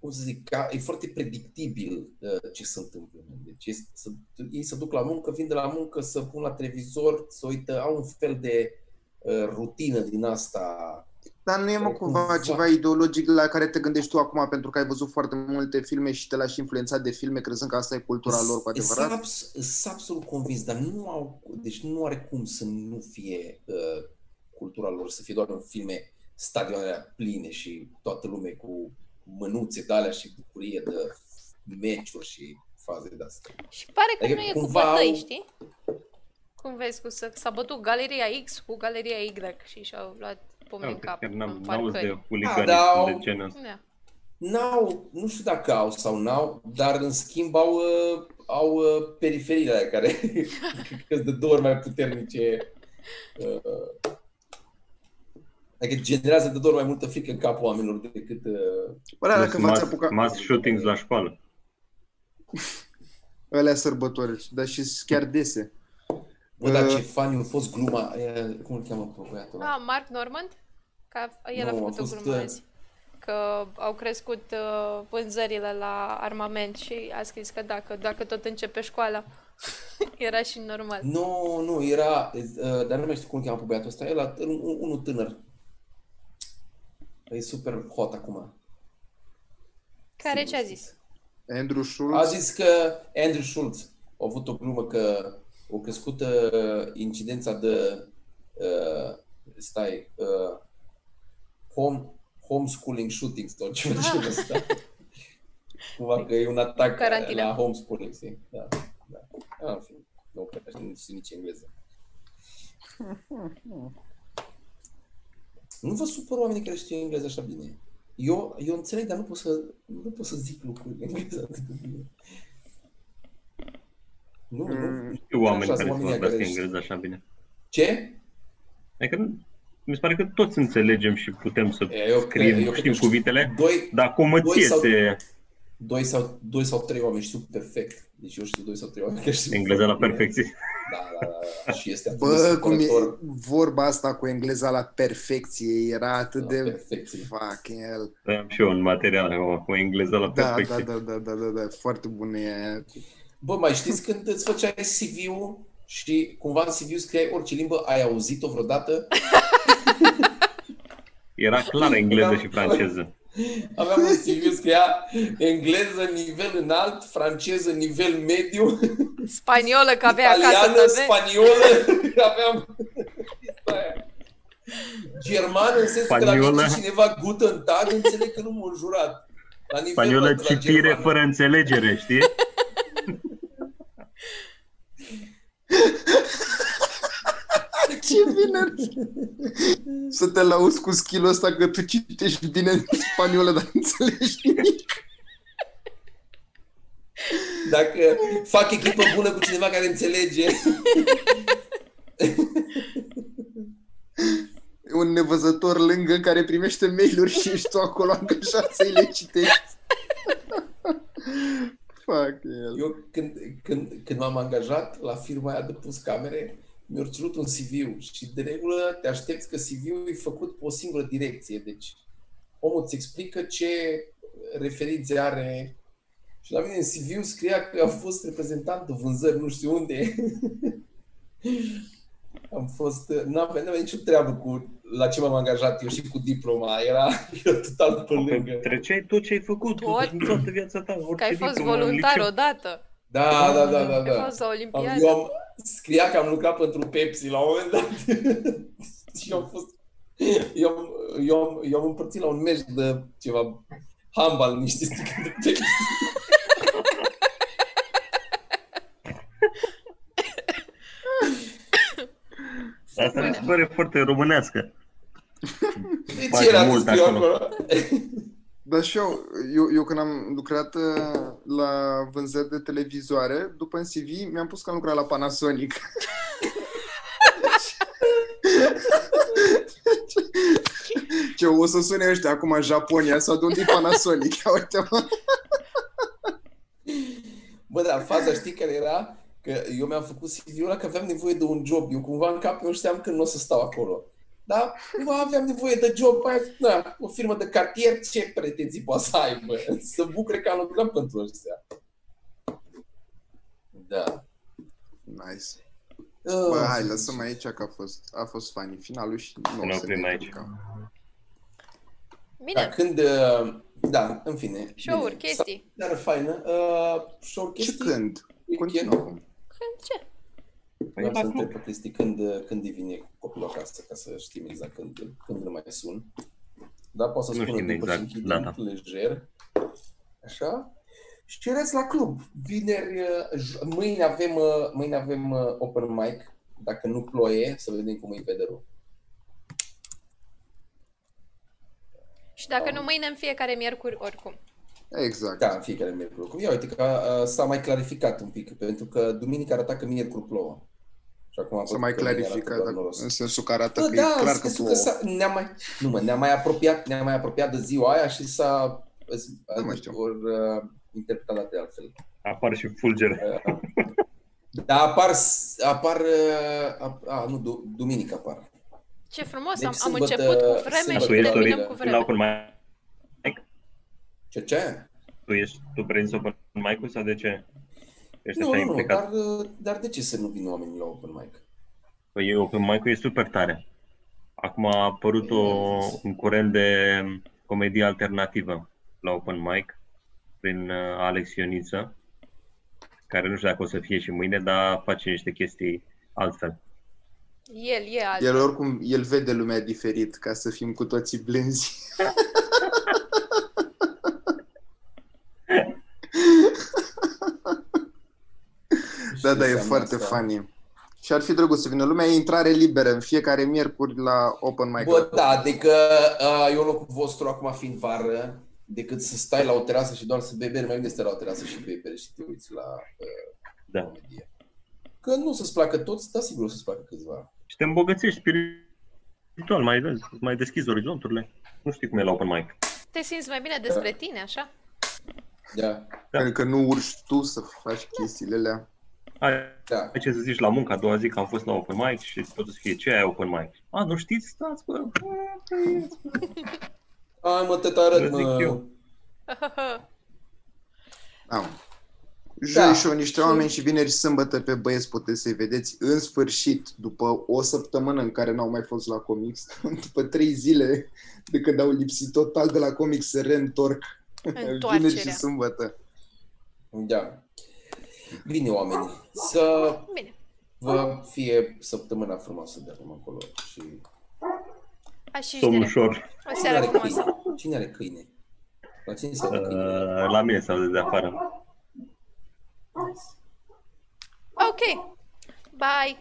Speaker 2: cum să zic, ca, e foarte predictibil uh, ce se întâmplă. Deci ei, să, ei se duc la muncă, vin de la muncă, să pun la televizor, să uită, au un fel de uh, rutină din asta.
Speaker 4: Dar nu e mă
Speaker 2: Sau
Speaker 4: cumva
Speaker 2: cumva.
Speaker 4: ceva ideologic la care te gândești tu acum pentru că ai văzut foarte multe filme și te lași influențat de filme crezând că asta e cultura lor cu
Speaker 2: Sunt
Speaker 4: adevărat?
Speaker 2: abs- Sunt absolut convins, dar nu au, deci nu are cum să nu fie uh, cultura lor, să fie doar în filme stadioanele pline și toată lumea cu mânuțe de alea și bucurie de meciuri și faze de astea.
Speaker 1: Și pare că
Speaker 2: Adică
Speaker 1: nu e cu
Speaker 2: cumva
Speaker 1: bătăi,
Speaker 2: au-
Speaker 1: știi? Cum vezi, cu să, s-a bătut Galeria X cu Galeria Y și și-au luat pomni în
Speaker 3: Uite,
Speaker 1: cap
Speaker 3: chiar
Speaker 1: în
Speaker 3: n-am, n-auzi
Speaker 1: parcări.
Speaker 3: de huliganism
Speaker 2: Da, dar au-
Speaker 3: de genul ăsta.
Speaker 1: Da.
Speaker 2: N-au, nu știu dacă au sau n-au, dar în schimb au, uh, au uh, periferiile alea care sunt de două ori mai puternice. Uh, adică generează de două ori mai multă frică în capul oamenilor decât... Uh,
Speaker 4: Bă, da, dacă
Speaker 3: Plus
Speaker 4: v-ați
Speaker 3: mass,
Speaker 4: apucat
Speaker 3: mass shootings la școală.
Speaker 4: alea sărbători, dar și chiar dese.
Speaker 2: Bă, dar
Speaker 4: Uh,
Speaker 2: ce fani a fost gluma, aia, cum îl cheamă pe băiatul ăla?
Speaker 1: Ah, Mark Normand? Că a- el a
Speaker 2: Nu, a
Speaker 1: făcut o
Speaker 2: fost,
Speaker 1: glumă
Speaker 2: uh,
Speaker 1: azi. Că au crescut uh, vânzările la armament și a scris că dacă, dacă tot începe școala, era și normal.
Speaker 2: Nu, nu, era, uh, dar nu mai știu cum îl cheamă pe băiatul ăsta, el a, un, unul tânăr. E super hot acum.
Speaker 1: Care ce a zis?
Speaker 4: Andrew
Speaker 2: A
Speaker 4: Schultz,
Speaker 2: zis că Andrew Schultz a avut o glumă că o crescut uh, incidența de uh, stai uh, home, homeschooling shootings sau ceva de genul ăsta. Cumva că e un atac
Speaker 1: Carantină.
Speaker 2: la homeschooling, știi? Da, da. Ah, în fine, nu cred că nu știu nici engleză. Nu vă supăr oamenii care știu engleză așa bine. Eu, eu înțeleg, dar nu pot să, nu pot să zic lucruri în engleză atât de bine. Nu, nu.
Speaker 4: Mm.
Speaker 3: Știu oameni
Speaker 2: Așa,
Speaker 3: care să
Speaker 2: sunt oamenii
Speaker 3: vorbească
Speaker 2: care
Speaker 3: engleză așa bine.
Speaker 2: Ce?
Speaker 3: Adică nu- mi se pare că toți înțelegem și putem să
Speaker 2: E, eu
Speaker 3: scriem,
Speaker 2: cred- eu cred
Speaker 3: știm
Speaker 2: că știu.
Speaker 3: cuvintele,
Speaker 2: Doi,
Speaker 3: dar cum îți
Speaker 2: Doi sau-
Speaker 3: iese
Speaker 2: doi, sau, doi sau trei oameni știu perfect. Deci eu știu doi sau trei oameni care știu
Speaker 3: engleza la
Speaker 2: foarte bine.
Speaker 3: perfecție?
Speaker 2: Da, da, da, da. Și este atât de
Speaker 4: bă, cum e
Speaker 2: supărător
Speaker 4: vorba asta cu engleza la perfecție, era atât
Speaker 2: la
Speaker 4: de
Speaker 2: perfecție.
Speaker 4: fucking hell.
Speaker 3: Am și eu un material acum cu engleza la
Speaker 4: Da, da,
Speaker 3: perfecție.
Speaker 4: da, da, da, da, da, foarte bună e.
Speaker 2: Bă, mai știți când îți făceai CV-ul și cumva în CV scriai orice limbă, ai auzit-o vreodată?
Speaker 3: Era clar engleză și franceză.
Speaker 2: Aveam un CV, scria engleză nivel înalt, franceză nivel mediu,
Speaker 1: Spaniolă, că avea acasă
Speaker 2: italiană,
Speaker 1: tăve.
Speaker 2: spaniolă, aveam aia. germană, în sensul că
Speaker 3: Spaniolă.
Speaker 2: dacă zice cineva guten Tag, înțeleg că nu m-a jurat. La nivelul
Speaker 3: Spaniolă
Speaker 2: ăsta, la
Speaker 3: citire
Speaker 2: germană.
Speaker 3: fără înțelegere, știi?
Speaker 4: Ce bine! Să te lauzi cu skill ăsta că tu citești bine în spaniolă, dar nu înțelegi nimic.
Speaker 2: Dacă fac echipă bună cu cineva care înțelege.
Speaker 4: Un nevăzător lângă care primește mail-uri și ești tu acolo angajat să-i le citești. Fuck el.
Speaker 2: Eu când, când, când m-am angajat la firma aia de pus camere, mi-au cerut un CV și de regulă te aștepți că CV-ul e făcut pe o singură direcție. Deci omul îți explică ce referințe are și la mine în CV scria că a fost reprezentant de vânzări nu știu unde. am fost, nu aveam, n-aveam nicio treabă cu la ce m-am angajat eu și cu diploma. Era eu total pe lângă.
Speaker 3: Treceai tot ce ai făcut,
Speaker 1: Tot?
Speaker 3: tot, toată viața ta, orice
Speaker 1: Că ai fost
Speaker 3: diplomă în
Speaker 1: voluntar
Speaker 3: liceu.
Speaker 1: odată.
Speaker 2: Da, da, da, da,
Speaker 1: Ai
Speaker 2: da.
Speaker 1: fost la
Speaker 2: Am,
Speaker 1: Olimpiadă.
Speaker 2: eu am, scria că am lucrat pentru Pepsi la un moment dat. și eu am fost, eu, am- eu, am, eu am împărțit la un meci de ceva handbal niște sticle de Pepsi.
Speaker 3: Asta mi se pare foarte românească.
Speaker 2: De
Speaker 3: Face
Speaker 2: ce era
Speaker 3: mult
Speaker 2: să scriu
Speaker 3: acolo.
Speaker 2: acolo?
Speaker 4: Dar și eu, eu, eu când am lucrat uh, la vânzări de televizoare, după în CV mi-am pus că am lucrat la Panasonic. Ce o să sune ăștia acum Japonia sau de unde e Panasonic? Ia uite mă.
Speaker 2: Bă, dar faza știi care era? Că eu mi-am făcut CV-ul ăla că aveam nevoie de un job. Eu cumva în cap eu știam că nu o să stau acolo. Da? Cumva aveam nevoie de job. Aia, da, o firmă de cartier, ce pretenții poate să aibă? Să bucure că am lucrat pentru ăștia. Da.
Speaker 4: Nice.
Speaker 2: Uh,
Speaker 4: Bă, hai, lăsăm aici că a fost, a fost funny finalul și nu
Speaker 3: Ne
Speaker 4: o să
Speaker 3: oprim
Speaker 4: ne
Speaker 3: aici.
Speaker 4: jucăm.
Speaker 2: Da,
Speaker 1: Bine,
Speaker 2: când... uh, Da, în fine.
Speaker 1: show-uri,
Speaker 2: bine.
Speaker 1: chestii.
Speaker 2: Dar faină. Uh, show-uri,
Speaker 4: Și
Speaker 2: chestii.
Speaker 4: când? Continuă acum.
Speaker 1: Când ce?
Speaker 3: Păi
Speaker 2: Vreau să
Speaker 3: acum.
Speaker 2: întreb pe Cristi când, când îi vine copilul acasă, ca să știm exact când, când îl mai sun. Da, poate să
Speaker 3: Nu
Speaker 2: spună
Speaker 3: știm
Speaker 2: după
Speaker 3: exact
Speaker 2: și închidem
Speaker 3: data.
Speaker 2: lejer. Așa. Și cereți la club. Vineri, uh, j- mâine avem, uh, mâine avem uh, open mic. Dacă nu ploie, să vedem cum e weather-ul.
Speaker 1: Și dacă nu mâine, în fiecare miercuri, oricum.
Speaker 4: Exact.
Speaker 2: Da, în fiecare miercuri. Cum ia uite că uh, s-a mai clarificat un pic, pentru că duminică arăta că miercuri plouă. Și acum am
Speaker 4: Să
Speaker 2: văzut
Speaker 4: mai
Speaker 2: că mâine arată
Speaker 4: clarificat,
Speaker 2: doar
Speaker 4: dacă-
Speaker 2: noros.
Speaker 4: în sensul că arată
Speaker 2: Bă,
Speaker 4: că
Speaker 2: da,
Speaker 4: e clar
Speaker 2: în
Speaker 4: că
Speaker 2: sensul
Speaker 4: plouă.
Speaker 2: s-a, ne-a mai, nu mă, ne-a mai apropiat, ne-a mai apropiat de ziua aia și s-a
Speaker 4: Nu mai știu.
Speaker 2: Ori, uh, interpretat de altfel.
Speaker 3: Apar și fulgere.
Speaker 2: Uh, Dar apar, apar, uh, a, a, nu, du, duminică apar.
Speaker 1: Ce frumos,
Speaker 2: Deci
Speaker 1: am, am
Speaker 2: sâmbătă-
Speaker 1: început cu vreme
Speaker 2: sâmbătă
Speaker 1: și
Speaker 3: Tu ești
Speaker 1: terminăm
Speaker 2: Dorină.
Speaker 1: cu
Speaker 3: la
Speaker 1: vreme.
Speaker 3: open mic?
Speaker 2: Ce, ce?
Speaker 3: Tu ești, tu prinzi open mic-ul sau de ce? Ești
Speaker 2: Nu,
Speaker 3: așa
Speaker 2: nu, nu,
Speaker 3: implicat?
Speaker 2: dar, uh, dar de ce să nu vină oamenii la open mic?
Speaker 3: Păi open mic-ul e super tare. Acum a apărut o, un curent de comedie alternativă la open mic prin uh, Alex Ioniță, care nu știu dacă o să fie și mâine, dar face niște chestii altfel.
Speaker 1: El e alt.
Speaker 4: El oricum, el vede lumea diferit, ca să fim cu toții blânzi. Da, da, e
Speaker 2: Înseamnă
Speaker 4: foarte
Speaker 2: asta.
Speaker 4: funny. Și ar fi drăguț să vină lumea, e intrare liberă în fiecare miercuri la open mic.
Speaker 2: Bă, da, adică uh, eu în locul vostru acum fiind vară, decât să stai la o terasă și doar să bei bere, mai bine să stai la o terasă și bei bere și te uiți la uh,
Speaker 3: Da.
Speaker 2: comedie. Că nu o să-ți placă toți, dar sigur o să-ți placă câțiva.
Speaker 3: Și te îmbogățești spiritual, mai vezi, mai deschizi orizonturile. Nu știi cum e la open mic.
Speaker 1: Te simți mai bine despre tine, așa?
Speaker 2: Da,
Speaker 4: Pentru că nu urci tu să faci chestiile alea.
Speaker 3: Ai,
Speaker 2: da.
Speaker 3: ai ce să zici la muncă, a doua zi că am fost la open mic și tot să fie ce ai open mic. A, nu știți? Stați, bă.
Speaker 2: Hai mă, te arăt,
Speaker 3: Zic
Speaker 2: mă.
Speaker 3: eu.
Speaker 4: Am. Joi
Speaker 2: Da.
Speaker 4: show niște
Speaker 2: Și-
Speaker 4: oameni și vineri și sâmbătă pe băieți puteți să-i vedeți în sfârșit, după o săptămână în care n-au mai fost la comics, după trei zile de când au lipsit total de la comics, se reîntorc vineri și
Speaker 1: Întoarcerea.
Speaker 4: sâmbătă.
Speaker 2: Da. Bine, oameni, să
Speaker 1: Bine.
Speaker 2: vă fie săptămâna frumoasă de acum acolo și...
Speaker 1: Așa
Speaker 3: ușor.
Speaker 1: O seară
Speaker 2: cine
Speaker 1: frumoasă.
Speaker 2: Câine? Cine are câine? La cine se
Speaker 3: uh. La mine sau de, de afară.
Speaker 1: Ok. Bye.